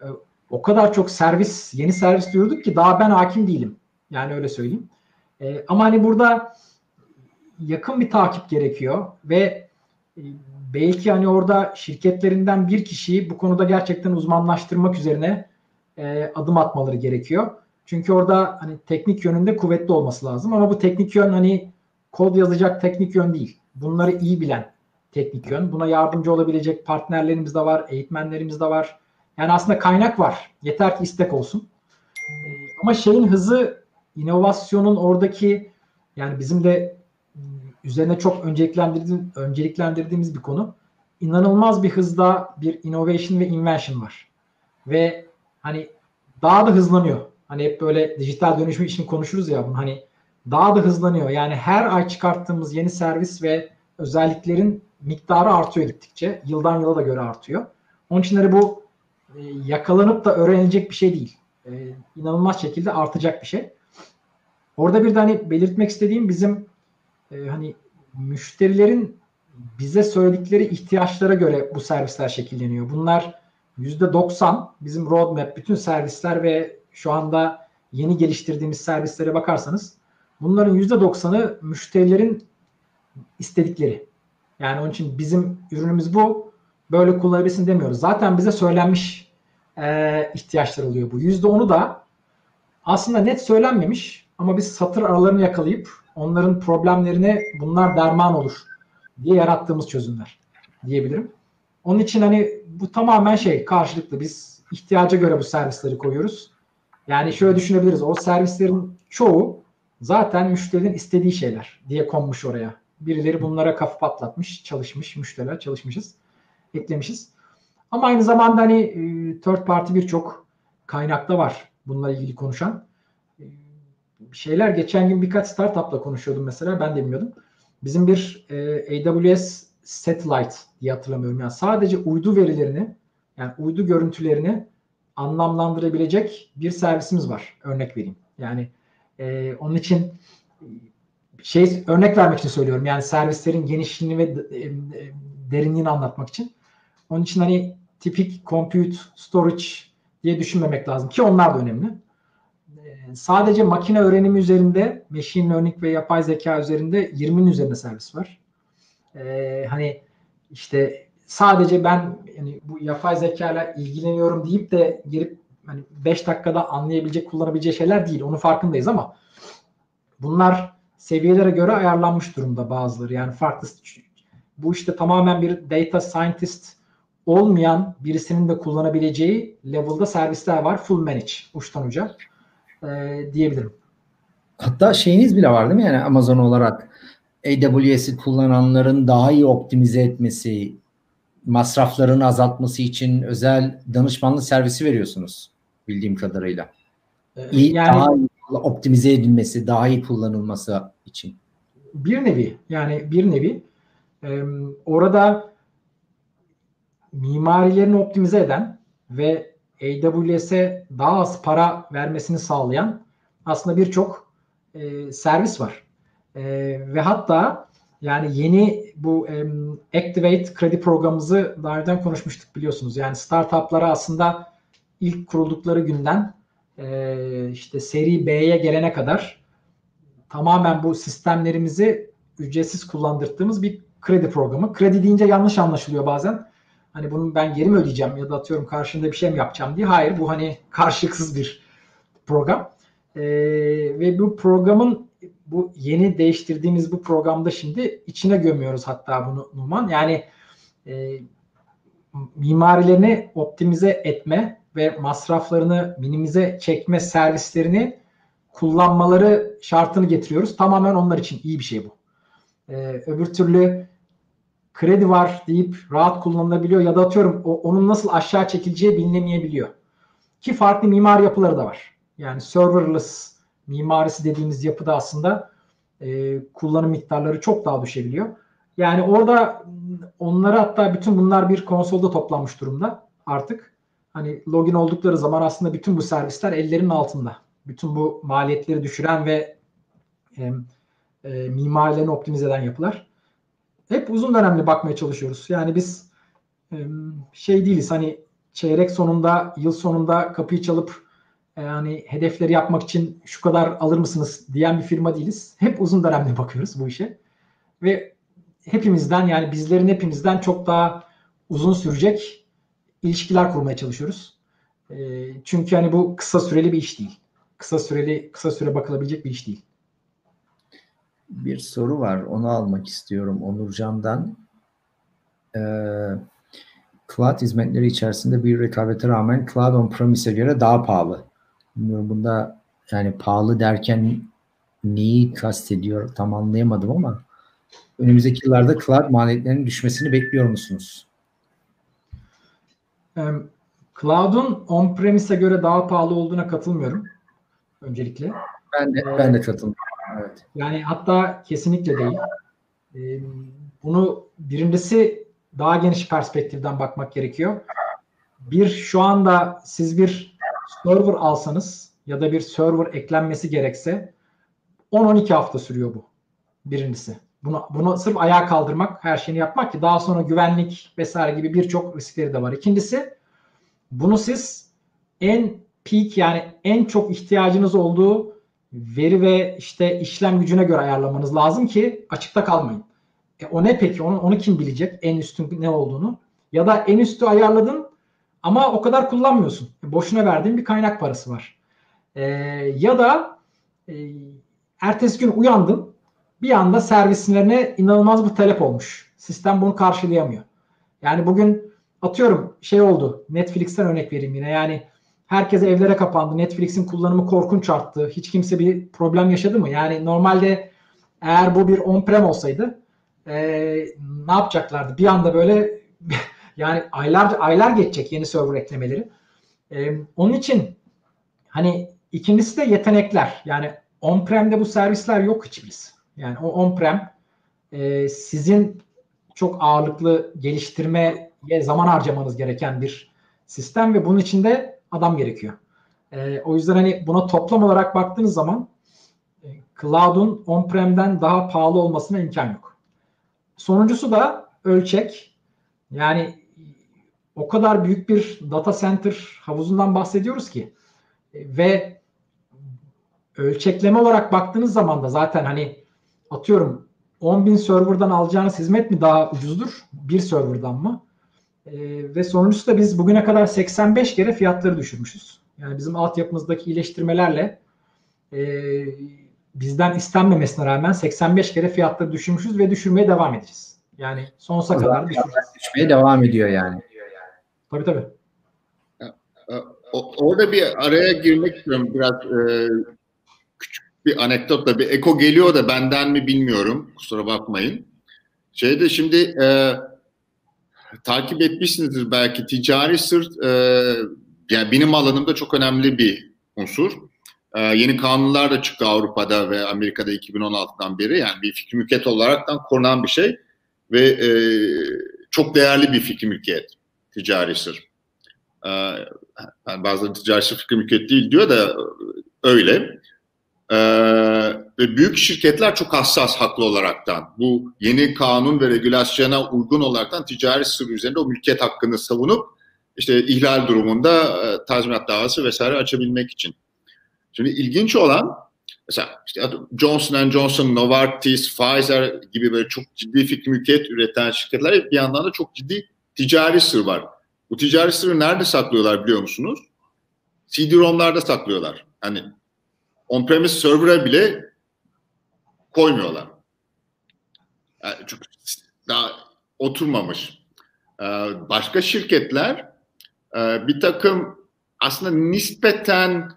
e, o kadar çok servis, yeni servis duyurduk ki daha ben hakim değilim. Yani öyle söyleyeyim. E, ama hani burada yakın bir takip gerekiyor ve e, belki hani orada şirketlerinden bir kişiyi bu konuda gerçekten uzmanlaştırmak üzerine e, adım atmaları gerekiyor. Çünkü orada hani teknik yönünde kuvvetli olması lazım ama bu teknik yön hani kod yazacak teknik yön değil. Bunları iyi bilen teknik yön. Buna yardımcı olabilecek partnerlerimiz de var, eğitmenlerimiz de var. Yani aslında kaynak var. Yeter ki istek olsun. Ee, ama şeyin hızı inovasyonun oradaki yani bizim de üzerine çok önceliklendirdiğimiz, önceliklendirdiğimiz bir konu. İnanılmaz bir hızda bir innovation ve invention var. Ve hani daha da hızlanıyor. Hani hep böyle dijital dönüşüm için konuşuruz ya bunu hani daha da hızlanıyor. Yani her ay çıkarttığımız yeni servis ve özelliklerin miktarı artıyor gittikçe. Yıldan yıla da göre artıyor. Onun için de bu e, yakalanıp da öğrenilecek bir şey değil. E, inanılmaz şekilde artacak bir şey. Orada bir de hani belirtmek istediğim bizim e, hani müşterilerin bize söyledikleri ihtiyaçlara göre bu servisler şekilleniyor. Bunlar %90 bizim roadmap, bütün servisler ve şu anda yeni geliştirdiğimiz servislere bakarsanız bunların %90'ı müşterilerin istedikleri. Yani onun için bizim ürünümüz bu. Böyle kullanabilirsin demiyoruz. Zaten bize söylenmiş e, ihtiyaçlar oluyor bu. %10'u da aslında net söylenmemiş ama biz satır aralarını yakalayıp onların problemlerine bunlar derman olur diye yarattığımız çözümler diyebilirim. Onun için hani bu tamamen şey karşılıklı. Biz ihtiyaca göre bu servisleri koyuyoruz. Yani şöyle düşünebiliriz. O servislerin çoğu zaten müşterinin istediği şeyler diye konmuş oraya. Birileri bunlara kafa patlatmış, çalışmış, müşteriler çalışmışız, eklemişiz. Ama aynı zamanda hani e, third party birçok kaynakta var bununla ilgili konuşan. E, şeyler geçen gün birkaç startupla konuşuyordum mesela ben de bilmiyordum. Bizim bir e, AWS satellite diye hatırlamıyorum. Yani sadece uydu verilerini yani uydu görüntülerini anlamlandırabilecek bir servisimiz var. Örnek vereyim. Yani e, onun için şey örnek vermek için söylüyorum. Yani servislerin genişliğini ve e, e, derinliğini anlatmak için. Onun için hani tipik compute, storage diye düşünmemek lazım ki onlar da önemli. Sadece makine öğrenimi üzerinde, machine learning ve yapay zeka üzerinde 20'nin üzerinde servis var. hani işte sadece ben yani bu yapay zeka ile ilgileniyorum deyip de girip hani 5 dakikada anlayabilecek, kullanabileceği şeyler değil. Onun farkındayız ama bunlar seviyelere göre ayarlanmış durumda bazıları. Yani farklı bu işte tamamen bir data scientist olmayan birisinin de kullanabileceği level'da servisler var. Full manage uçtan uca e, diyebilirim. Hatta şeyiniz bile var değil mi? Yani Amazon olarak AWS'i kullananların daha iyi optimize etmesi, masraflarını azaltması için özel danışmanlık servisi veriyorsunuz bildiğim kadarıyla. Ee, iyi, yani, daha iyi optimize edilmesi, daha iyi kullanılması için. Bir nevi yani bir nevi e, orada mimarilerini optimize eden ve AWS'e daha az para vermesini sağlayan aslında birçok e, servis var. E, ve hatta yani yeni bu e, Activate kredi programımızı daha önceden konuşmuştuk biliyorsunuz. Yani startuplara aslında ilk kuruldukları günden e, işte seri B'ye gelene kadar tamamen bu sistemlerimizi ücretsiz kullandırdığımız bir kredi programı. Kredi deyince yanlış anlaşılıyor bazen. Hani bunu ben geri mi ödeyeceğim ya da atıyorum karşında bir şey mi yapacağım diye. Hayır bu hani karşılıksız bir program. Ee, ve bu programın bu yeni değiştirdiğimiz bu programda şimdi içine gömüyoruz hatta bunu Numan. Yani e, mimarilerini optimize etme ve masraflarını minimize çekme servislerini kullanmaları şartını getiriyoruz. Tamamen onlar için iyi bir şey bu. Ee, öbür türlü kredi var deyip rahat kullanılabiliyor ya da atıyorum o, onun nasıl aşağı çekileceği bilinemeyebiliyor. Ki farklı mimari yapıları da var. Yani serverless mimarisi dediğimiz yapıda aslında e, kullanım miktarları çok daha düşebiliyor. Yani orada onları hatta bütün bunlar bir konsolda toplanmış durumda artık. Hani login oldukları zaman aslında bütün bu servisler ellerinin altında. Bütün bu maliyetleri düşüren ve e, e, mimarilerini optimize eden yapılar. Hep uzun dönemli bakmaya çalışıyoruz. Yani biz e, şey değiliz hani çeyrek sonunda, yıl sonunda kapıyı çalıp yani hedefleri yapmak için şu kadar alır mısınız diyen bir firma değiliz. Hep uzun dönemli bakıyoruz bu işe. Ve hepimizden yani bizlerin hepimizden çok daha uzun sürecek ilişkiler kurmaya çalışıyoruz. E, çünkü hani bu kısa süreli bir iş değil. kısa süreli kısa süre bakılabilecek bir iş değil. Bir soru var. Onu almak istiyorum Onurcan'dan. Ee, cloud hizmetleri içerisinde bir rekabete rağmen cloud on-premise'e göre daha pahalı. Bilmiyorum bunda yani pahalı derken neyi kastediyor tam anlayamadım ama önümüzdeki yıllarda cloud maliyetlerinin düşmesini bekliyor musunuz? Cloud'un on-premise'e göre daha pahalı olduğuna katılmıyorum. Öncelikle. Ben de ben de katılmıyorum. Evet. Yani hatta kesinlikle değil. Bunu birincisi daha geniş perspektiften bakmak gerekiyor. Bir şu anda siz bir server alsanız ya da bir server eklenmesi gerekse 10-12 hafta sürüyor bu. Birincisi. Bunu, bunu sırf ayağa kaldırmak, her şeyini yapmak ki daha sonra güvenlik vesaire gibi birçok riskleri de var. İkincisi bunu siz en peak yani en çok ihtiyacınız olduğu veri ve işte işlem gücüne göre ayarlamanız lazım ki açıkta kalmayın. E o ne peki? Onu, onu kim bilecek? En üstün ne olduğunu? Ya da en üstü ayarladın ama o kadar kullanmıyorsun. E boşuna verdiğin bir kaynak parası var. E, ya da e, ertesi gün uyandın bir anda servislerine inanılmaz bir talep olmuş. Sistem bunu karşılayamıyor. Yani bugün atıyorum şey oldu. Netflix'ten örnek vereyim yine. Yani herkes evlere kapandı. Netflix'in kullanımı korkunç arttı. Hiç kimse bir problem yaşadı mı? Yani normalde eğer bu bir on-prem olsaydı e, ne yapacaklardı? Bir anda böyle yani aylar aylar geçecek yeni server eklemeleri. E, onun için hani ikincisi de yetenekler. Yani on-prem'de bu servisler yok hiçbirisi. Yani o on-prem e, sizin çok ağırlıklı geliştirmeye zaman harcamanız gereken bir sistem ve bunun için de adam gerekiyor. E, o yüzden hani buna toplam olarak baktığınız zaman e, cloud'un on-prem'den daha pahalı olmasına imkan yok. Sonuncusu da ölçek. Yani o kadar büyük bir data center havuzundan bahsediyoruz ki e, ve ölçekleme olarak baktığınız zaman da zaten hani atıyorum 10 bin serverdan alacağınız hizmet mi daha ucuzdur? Bir serverdan mı? E, ve sonuncusu da biz bugüne kadar 85 kere fiyatları düşürmüşüz. Yani bizim altyapımızdaki iyileştirmelerle e, bizden istenmemesine rağmen 85 kere fiyatları düşürmüşüz ve düşürmeye devam edeceğiz. Yani sonsuza kadar düşüreceğiz. Düşmeye devam ediyor yani. Tabii tabii. Orada bir araya girmek istiyorum biraz e, küçük bir anekdotla bir eko geliyor da benden mi bilmiyorum kusura bakmayın. Şeyde şimdi e, takip etmişsinizdir belki ticari sır e, yani benim alanımda çok önemli bir unsur. E, yeni kanunlar da çıktı Avrupa'da ve Amerika'da 2016'dan beri yani bir fikri mülkiyet olaraktan korunan bir şey ve e, çok değerli bir fikri mülkiyet ticari sır. E, yani bazıları ticari sır fikri mülkiyet değil diyor da öyle. Ee, ve büyük şirketler çok hassas haklı olaraktan. Bu yeni kanun ve regülasyona uygun olaraktan ticari sır üzerinde o mülkiyet hakkını savunup işte ihlal durumunda e, tazminat davası vesaire açabilmek için. Şimdi ilginç olan mesela işte Johnson Johnson, Novartis, Pfizer gibi böyle çok ciddi fikri mülkiyet üreten şirketler bir yandan da çok ciddi ticari sır var. Bu ticari sırrı nerede saklıyorlar biliyor musunuz? CD-ROM'larda saklıyorlar. Hani on-premise server'a bile koymuyorlar. Yani çünkü daha oturmamış. Ee, başka şirketler e, bir takım aslında nispeten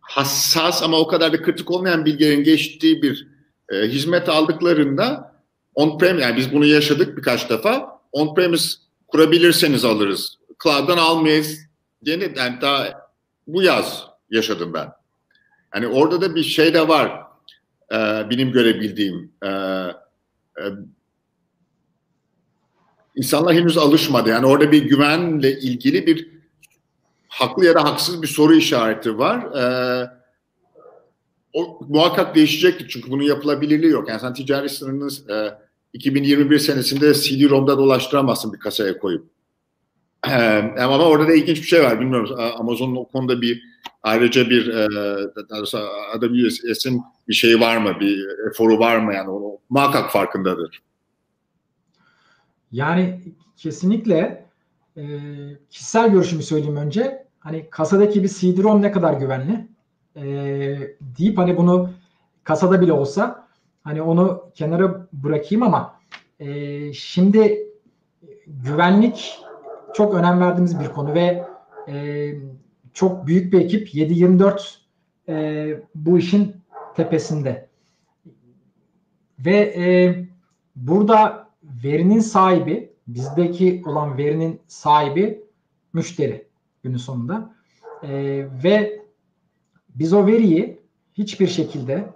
hassas ama o kadar da kritik olmayan bilgilerin geçtiği bir e, hizmet aldıklarında on-prem yani biz bunu yaşadık birkaç defa on-premise kurabilirseniz alırız. Cloud'dan almayız diye yani daha bu yaz yaşadım ben. Hani orada da bir şey de var. E, benim görebildiğim. E, e, insanlar henüz alışmadı. Yani orada bir güvenle ilgili bir haklı ya da haksız bir soru işareti var. E, o muhakkak değişecektir çünkü bunun yapılabilirliği yok. Yani sen ticari sınırını e, 2021 senesinde CD-ROM'da dolaştıramazsın bir kasaya koyup. E, ama orada da ilginç bir şey var. Bilmiyorum Amazon'un o konuda bir ayrıca bir e, AWS'in bir şeyi var mı, bir eforu var mı yani o muhakkak farkındadır. Yani kesinlikle e, kişisel görüşümü söyleyeyim önce. Hani kasadaki bir CD-ROM ne kadar güvenli? e, deyip hani bunu kasada bile olsa hani onu kenara bırakayım ama e, şimdi güvenlik çok önem verdiğimiz bir konu ve e, çok büyük bir ekip 7-24 e, bu işin tepesinde. Ve e, burada verinin sahibi, bizdeki olan verinin sahibi müşteri günün sonunda. E, ve biz o veriyi hiçbir şekilde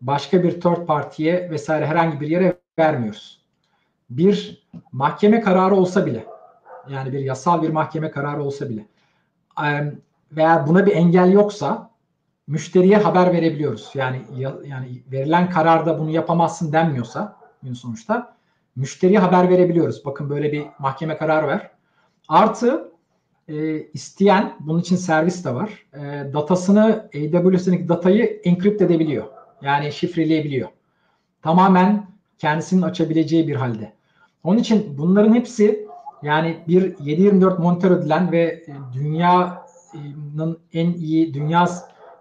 başka bir third partiye vesaire herhangi bir yere vermiyoruz. Bir mahkeme kararı olsa bile yani bir yasal bir mahkeme kararı olsa bile veya buna bir engel yoksa müşteriye haber verebiliyoruz. Yani yani verilen kararda bunu yapamazsın denmiyorsa gün sonuçta müşteriye haber verebiliyoruz. Bakın böyle bir mahkeme kararı ver. Artı e, isteyen bunun için servis de var. E, datasını AWS'deki datayı encrypt edebiliyor. Yani şifreleyebiliyor. Tamamen kendisinin açabileceği bir halde. Onun için bunların hepsi yani bir 7/24 monitör edilen ve dünyanın en iyi dünya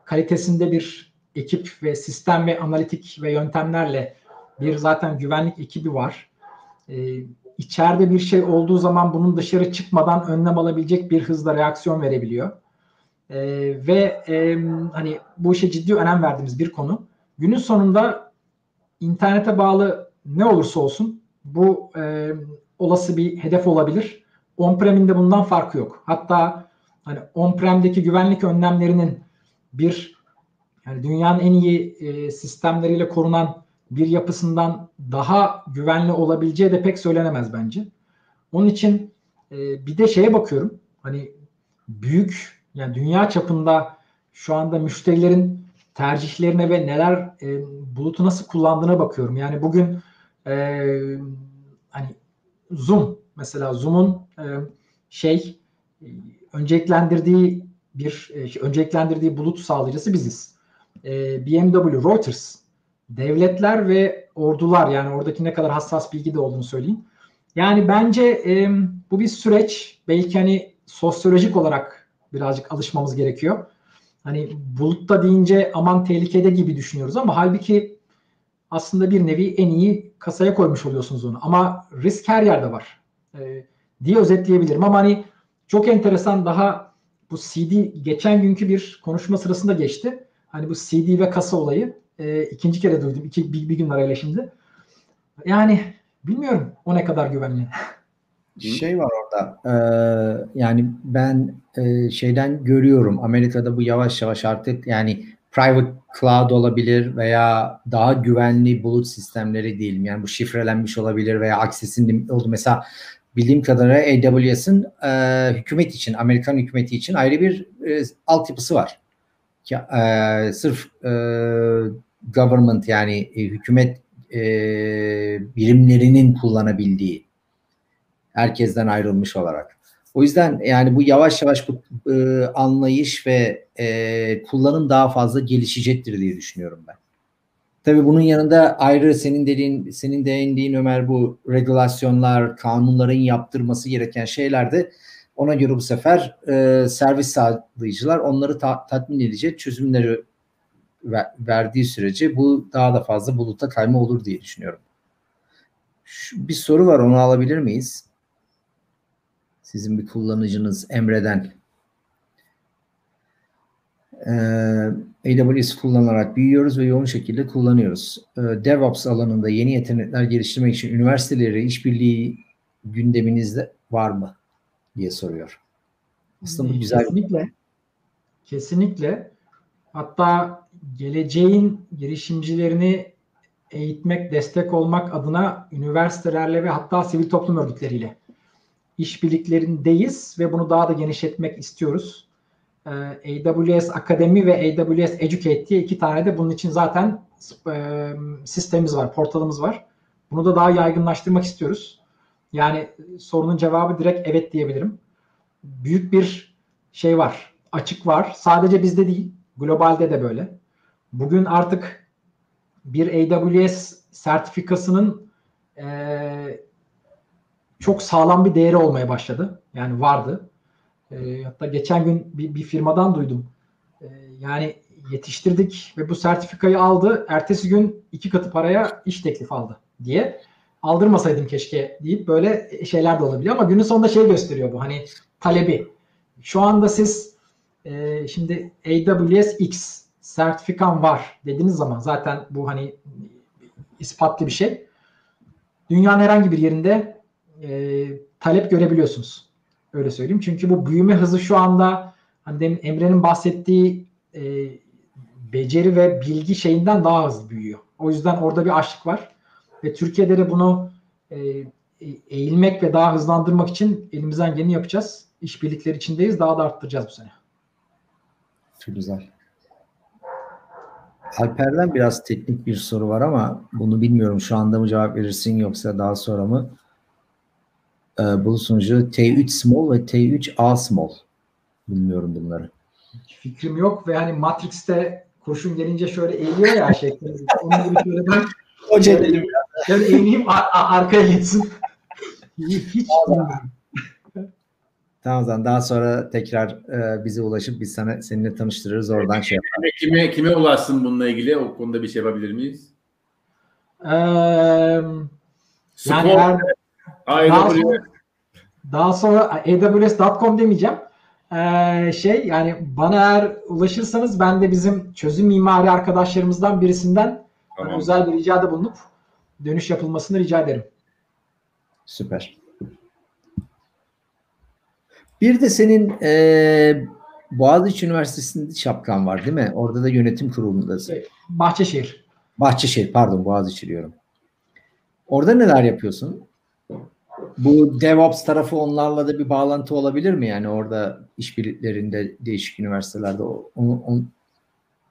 kalitesinde bir ekip ve sistem ve analitik ve yöntemlerle bir zaten güvenlik ekibi var. Ee, içeride bir şey olduğu zaman bunun dışarı çıkmadan önlem alabilecek bir hızla reaksiyon verebiliyor. Ee, ve e, hani bu işe ciddi önem verdiğimiz bir konu. Günün sonunda internete bağlı ne olursa olsun bu e, olası bir hedef olabilir. On-prem'in de bundan farkı yok. Hatta hani on-prem'deki güvenlik önlemlerinin bir yani dünyanın en iyi e, sistemleriyle korunan bir yapısından daha güvenli olabileceği de pek söylenemez bence. Onun için e, bir de şeye bakıyorum. Hani büyük yani dünya çapında şu anda müşterilerin tercihlerine ve neler e, bulutu nasıl kullandığına bakıyorum. Yani bugün e, hani Zoom mesela Zoom'un e, şey önceliklendirdiği bir e, önceliklendirdiği bulut sağlayıcısı biziz. E, BMW, Reuters, devletler ve ordular yani oradaki ne kadar hassas bilgi de olduğunu söyleyeyim. Yani bence e, bu bir süreç. Belki hani sosyolojik olarak birazcık alışmamız gerekiyor. Hani bulutta deyince aman tehlikede gibi düşünüyoruz ama halbuki aslında bir nevi en iyi kasaya koymuş oluyorsunuz onu. Ama risk her yerde var e, diye özetleyebilirim. Ama hani çok enteresan daha bu CD geçen günkü bir konuşma sırasında geçti. Hani bu CD ve kasa olayı e, ikinci kere duydum. İki, bir, bir gün arayla şimdi. Yani bilmiyorum o ne kadar güvenli. Şey var orada e, yani ben e, şeyden görüyorum Amerika'da bu yavaş yavaş artık yani private cloud olabilir veya daha güvenli bulut sistemleri diyelim. Yani bu şifrelenmiş olabilir veya access'in oldu. Mesela bildiğim kadarıyla AWS'ın e, hükümet için, Amerikan hükümeti için ayrı bir e, altyapısı var. Ya, e, sırf e, government yani e, hükümet e, birimlerinin kullanabildiği herkesten ayrılmış olarak. O yüzden yani bu yavaş yavaş bu e, anlayış ve e, kullanım daha fazla gelişecektir diye düşünüyorum ben. Tabii bunun yanında ayrı senin dediğin, senin değindiğin Ömer bu regülasyonlar, kanunların yaptırması gereken şeyler de ona göre bu sefer e, servis sağlayıcılar onları ta- tatmin edecek çözümleri ver- verdiği sürece bu daha da fazla buluta kayma olur diye düşünüyorum. Şu, bir soru var onu alabilir miyiz? Sizin bir kullanıcınız Emre'den. Ee, AWS kullanarak büyüyoruz ve yoğun şekilde kullanıyoruz. Ee, DevOps alanında yeni yetenekler geliştirmek için üniversiteleri işbirliği gündeminizde var mı diye soruyor. Aslında bu güzel. Kesinlikle. Kesinlikle. Hatta geleceğin girişimcilerini eğitmek, destek olmak adına üniversitelerle ve hatta sivil toplum örgütleriyle işbirliklerindeyiz ve bunu daha da genişletmek istiyoruz. Ee, AWS Akademi ve AWS Educate diye iki tane de bunun için zaten e, sistemimiz var, portalımız var. Bunu da daha yaygınlaştırmak istiyoruz. Yani sorunun cevabı direkt evet diyebilirim. Büyük bir şey var, açık var. Sadece bizde değil, globalde de böyle. Bugün artık bir AWS sertifikasının e, çok sağlam bir değeri olmaya başladı. Yani vardı. E, hatta geçen gün bir, bir firmadan duydum. E, yani yetiştirdik ve bu sertifikayı aldı. Ertesi gün iki katı paraya iş teklifi aldı diye. Aldırmasaydım keşke deyip böyle şeyler de olabiliyor ama günün sonunda şey gösteriyor bu hani talebi. Şu anda siz e, şimdi AWS X sertifikan var dediğiniz zaman zaten bu hani ispatlı bir şey. Dünyanın herhangi bir yerinde e, talep görebiliyorsunuz. Öyle söyleyeyim. Çünkü bu büyüme hızı şu anda hani demin Emre'nin bahsettiği e, beceri ve bilgi şeyinden daha hızlı büyüyor. O yüzden orada bir açlık var. Ve Türkiye'de de bunu e, eğilmek ve daha hızlandırmak için elimizden geleni yapacağız. İşbirlikleri içindeyiz. Daha da arttıracağız bu sene. Çok güzel. Alper'den biraz teknik bir soru var ama bunu bilmiyorum. Şu anda mı cevap verirsin yoksa daha sonra mı? Ee, bu sunucu T3 small ve T3 A small. Bilmiyorum bunları. Hiç fikrim yok ve hani Matrix'te kurşun gelince şöyle eğiliyor ya şeklinde. Onun gibi şöyle ben Hoca dedim. Şöyle eğileyim ar- arkaya geçsin. Hiç bilmiyorum. Tamam zaman daha sonra tekrar e, bize ulaşıp biz sana seninle tanıştırırız oradan şey yapalım. Kime, kime ulaşsın bununla ilgili? O konuda bir şey yapabilir miyiz? Ee, yani Spor, eğer ayrı daha sonra, daha sonra AWS.com demeyeceğim. Ee, şey yani bana eğer ulaşırsanız ben de bizim çözüm mimari arkadaşlarımızdan birisinden Tamam. özel bir ricada bulunup dönüş yapılmasını rica ederim. Süper. Bir de senin e, Boğaziçi Üniversitesi'nde şapkan var değil mi? Orada da yönetim kurulundasın. Bahçeşehir. Bahçeşehir pardon Boğaziçi diyorum. Orada neler yapıyorsun? Bu DevOps tarafı onlarla da bir bağlantı olabilir mi? Yani orada işbirliklerinde değişik üniversitelerde onu, onu,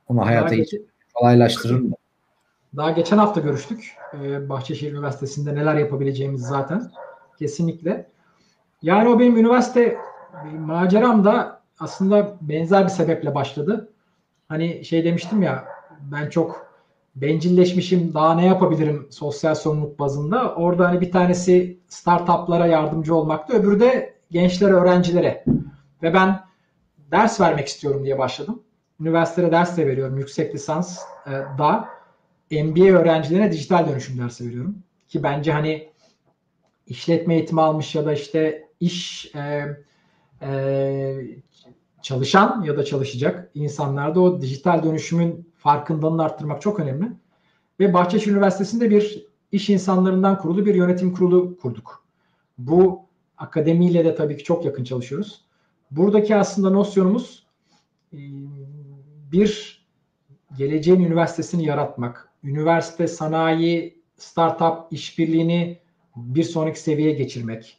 onu hayata kolaylaştırır mı? daha geçen hafta görüştük. Ee, Bahçeşehir Üniversitesi'nde neler yapabileceğimiz zaten. Kesinlikle. Yani o benim üniversite maceram da aslında benzer bir sebeple başladı. Hani şey demiştim ya ben çok bencilleşmişim daha ne yapabilirim sosyal sorumluluk bazında. Orada hani bir tanesi startuplara yardımcı olmaktı. Öbürü de gençlere, öğrencilere. Ve ben ders vermek istiyorum diye başladım. Üniversitede ders de veriyorum. Yüksek lisans e, da MBA öğrencilerine dijital dönüşüm dersi veriyorum. Ki bence hani işletme eğitimi almış ya da işte iş e, e, çalışan ya da çalışacak insanlarda o dijital dönüşümün farkındalığını arttırmak çok önemli. Ve Bahçeşehir Üniversitesi'nde bir iş insanlarından kurulu bir yönetim kurulu kurduk. Bu akademiyle de tabii ki çok yakın çalışıyoruz. Buradaki aslında nosyonumuz e, bir geleceğin üniversitesini yaratmak. Üniversite, sanayi, startup işbirliğini bir sonraki seviyeye geçirmek.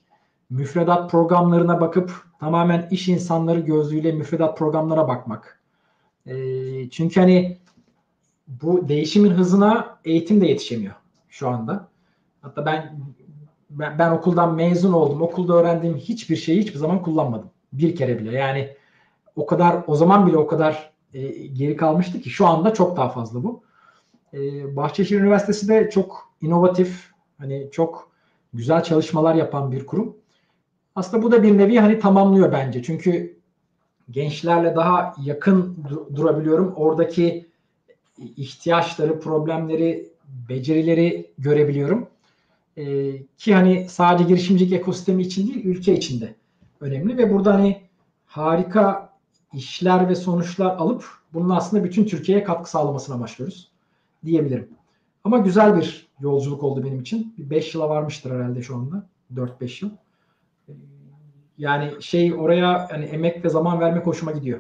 Müfredat programlarına bakıp tamamen iş insanları gözlüğüyle müfredat programlara bakmak. E, çünkü hani bu değişimin hızına eğitim de yetişemiyor şu anda. Hatta ben ben, ben okuldan mezun oldum. Okulda öğrendiğim hiçbir şeyi hiçbir zaman kullanmadım. Bir kere bile. Yani o kadar o zaman bile o kadar e, geri kalmıştı ki şu anda çok daha fazla bu. E, Bahçeşehir Üniversitesi de çok inovatif, hani çok güzel çalışmalar yapan bir kurum. Aslında bu da bir nevi hani tamamlıyor bence. Çünkü gençlerle daha yakın du- durabiliyorum. Oradaki ihtiyaçları, problemleri, becerileri görebiliyorum. Ee, ki hani sadece girişimcilik ekosistemi için değil, ülke içinde önemli ve burada hani harika işler ve sonuçlar alıp bunun aslında bütün Türkiye'ye katkı sağlamasını amaçlıyoruz diyebilirim. Ama güzel bir yolculuk oldu benim için. 5 yıla varmıştır herhalde şu anda. 4-5 yıl. Ee, Yani şey oraya hani emek ve zaman vermek hoşuma gidiyor.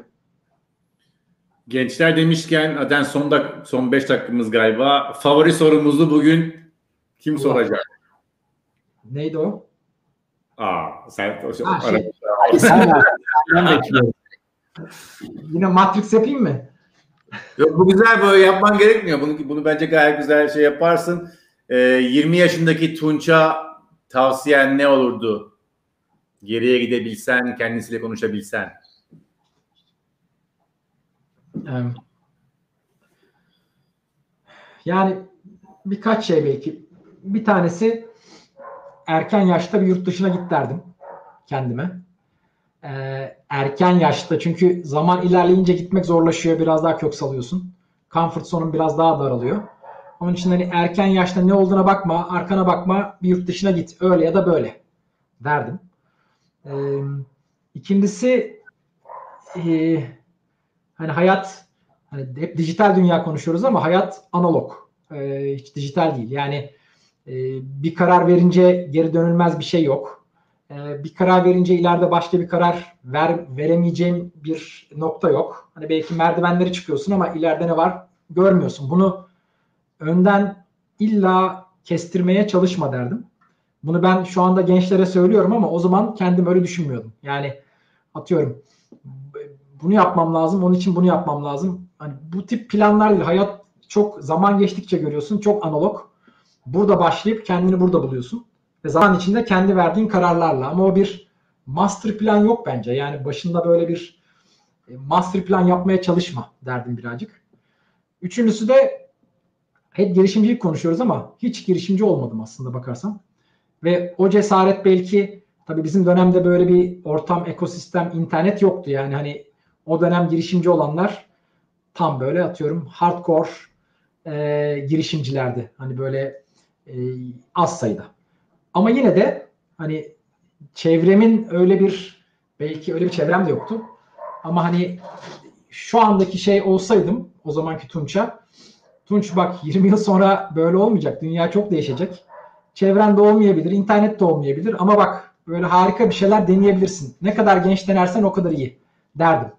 Gençler demişken zaten son dak son 5 dakikamız galiba. Favori sorumuzu bugün kim Allah. soracak? Neydi o? Aa, sen o, Ha, ara- şey. Hadi sen. Ben bekliyorum. Yine Matrix yapayım mı? Yok, bu güzel böyle yapman gerekmiyor. Bunu bunu bence gayet güzel şey yaparsın. Ee, 20 yaşındaki Tunç'a tavsiyen ne olurdu? Geriye gidebilsen, kendisiyle konuşabilsen. Ee, Yani birkaç şey belki. Bir tanesi erken yaşta bir yurt dışına git derdim kendime. e, erken yaşta çünkü zaman ilerleyince gitmek zorlaşıyor. Biraz daha kök salıyorsun. Comfort zone'un biraz daha daralıyor. Onun için hani erken yaşta ne olduğuna bakma, arkana bakma, bir yurt dışına git. Öyle ya da böyle derdim. Ee, ikincisi e, hani hayat hani hep dijital dünya konuşuyoruz ama hayat analog. Ee, hiç dijital değil. Yani e, bir karar verince geri dönülmez bir şey yok. Ee, bir karar verince ileride başka bir karar ver, veremeyeceğim bir nokta yok. Hani belki merdivenleri çıkıyorsun ama ileride ne var görmüyorsun. Bunu önden illa kestirmeye çalışma derdim. Bunu ben şu anda gençlere söylüyorum ama o zaman kendim öyle düşünmüyordum. Yani atıyorum bunu yapmam lazım, onun için bunu yapmam lazım. Hani bu tip planlar değil. Hayat çok zaman geçtikçe görüyorsun. Çok analog. Burada başlayıp kendini burada buluyorsun. Ve zaman içinde kendi verdiğin kararlarla. Ama o bir master plan yok bence. Yani başında böyle bir e, master plan yapmaya çalışma derdim birazcık. Üçüncüsü de hep girişimcilik konuşuyoruz ama hiç girişimci olmadım aslında bakarsam. Ve o cesaret belki tabii bizim dönemde böyle bir ortam, ekosistem, internet yoktu. Yani hani o dönem girişimci olanlar tam böyle atıyorum hardcore e, girişimcilerdi. Hani böyle e, az sayıda. Ama yine de hani çevremin öyle bir belki öyle bir çevrem de yoktu. Ama hani şu andaki şey olsaydım o zamanki Tunç'a Tunç bak 20 yıl sonra böyle olmayacak. Dünya çok değişecek. Çevren de olmayabilir, internet de olmayabilir ama bak böyle harika bir şeyler deneyebilirsin. Ne kadar genç denersen o kadar iyi derdim.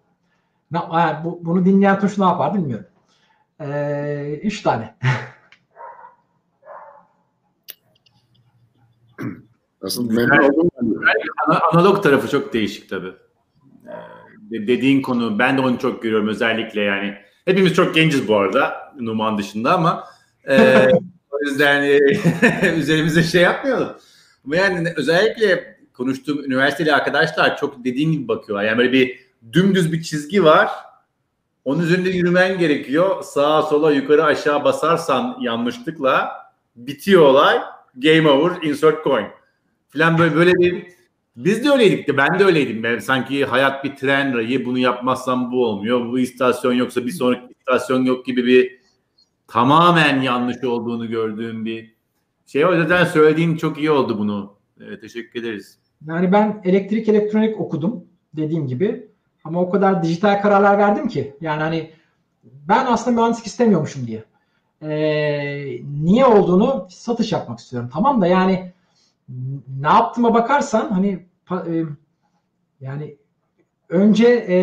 Bu, bunu dinleyen Tunç ne yapar bilmiyorum. Ee, üç tane. Nasıl memnun oldum. Analog tarafı çok değişik tabii. Ee, dediğin konu ben de onu çok görüyorum özellikle yani. Hepimiz çok genciz bu arada Numan dışında ama e, o yüzden e, üzerimize şey yapmayalım. Ama yani özellikle konuştuğum üniversiteli arkadaşlar çok dediğin gibi bakıyorlar. Yani böyle bir dümdüz bir çizgi var. Onun üzerinde yürümen gerekiyor. Sağa sola yukarı aşağı basarsan yanlışlıkla bitiyor olay. Game over, insert coin. Falan böyle böyle bir biz de öyleydik de ben de öyleydim. Ben sanki hayat bir tren rayı bunu yapmazsam bu olmuyor. Bu istasyon yoksa bir sonraki istasyon yok gibi bir tamamen yanlış olduğunu gördüğüm bir şey. O yüzden söylediğin çok iyi oldu bunu. Evet, teşekkür ederiz. Yani ben elektrik elektronik okudum dediğim gibi. Ama o kadar dijital kararlar verdim ki. Yani hani ben aslında mühendislik istemiyormuşum diye. Ee, niye olduğunu satış yapmak istiyorum. Tamam da yani ne yaptığıma bakarsan hani e, yani önce e,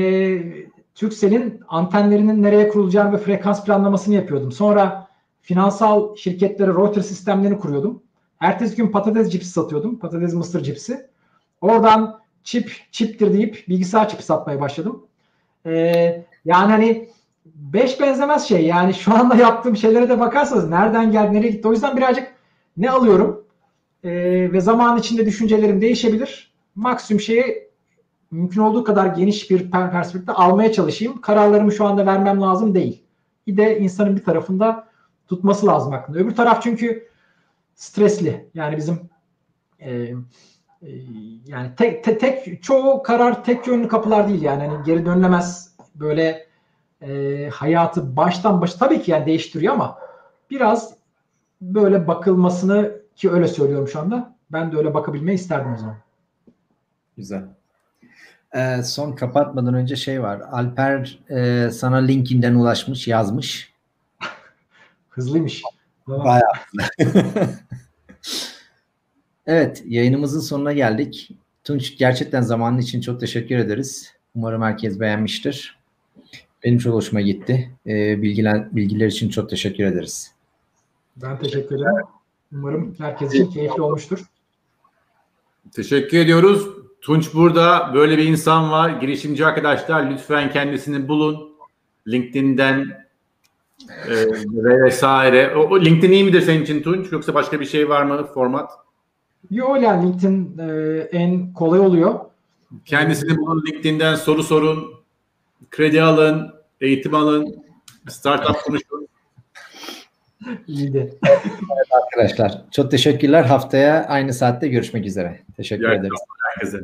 Turkcell'in antenlerinin nereye kurulacağını ve frekans planlamasını yapıyordum. Sonra finansal şirketlere router sistemlerini kuruyordum. Ertesi gün patates cipsi satıyordum. Patates mısır cipsi. Oradan çip, çiptir deyip bilgisayar çipi satmaya başladım. Ee, yani hani beş benzemez şey. Yani şu anda yaptığım şeylere de bakarsanız nereden geldi, nereye gitti. O yüzden birazcık ne alıyorum? e, ve zaman içinde düşüncelerim değişebilir. Maksimum şeyi mümkün olduğu kadar geniş bir perspektifte almaya çalışayım. Kararlarımı şu anda vermem lazım değil. Bir de insanın bir tarafında tutması lazım aklında. Öbür taraf çünkü stresli. Yani bizim e, e, yani tek, tek, tek çoğu karar tek yönlü kapılar değil yani hani geri dönülemez böyle e, hayatı baştan baş tabii ki yani değiştiriyor ama biraz böyle bakılmasını ki öyle söylüyorum şu anda. Ben de öyle bakabilmeyi isterdim o zaman. Güzel. Ee, son kapatmadan önce şey var. Alper e, sana LinkedIn'den ulaşmış, yazmış. Hızlıymış. Bayağı. evet, yayınımızın sonuna geldik. Tunç gerçekten zamanın için çok teşekkür ederiz. Umarım herkes beğenmiştir. Benim çok hoşuma gitti. Ee, bilgiler, bilgiler için çok teşekkür ederiz. Ben teşekkür ederim. Umarım herkes için keyifli olmuştur. Teşekkür ediyoruz. Tunç burada böyle bir insan var. Girişimci arkadaşlar lütfen kendisini bulun. LinkedIn'den e, ve vesaire. O, o LinkedIn iyi midir senin için Tunç? Yoksa başka bir şey var mı format? Yok yani LinkedIn e, en kolay oluyor. Kendisini bulun LinkedIn'den soru sorun. Kredi alın, eğitim alın, startup konuşun. İyiydi. evet arkadaşlar. Çok teşekkürler. Haftaya aynı saatte görüşmek üzere. Teşekkür ederiz. Herkese.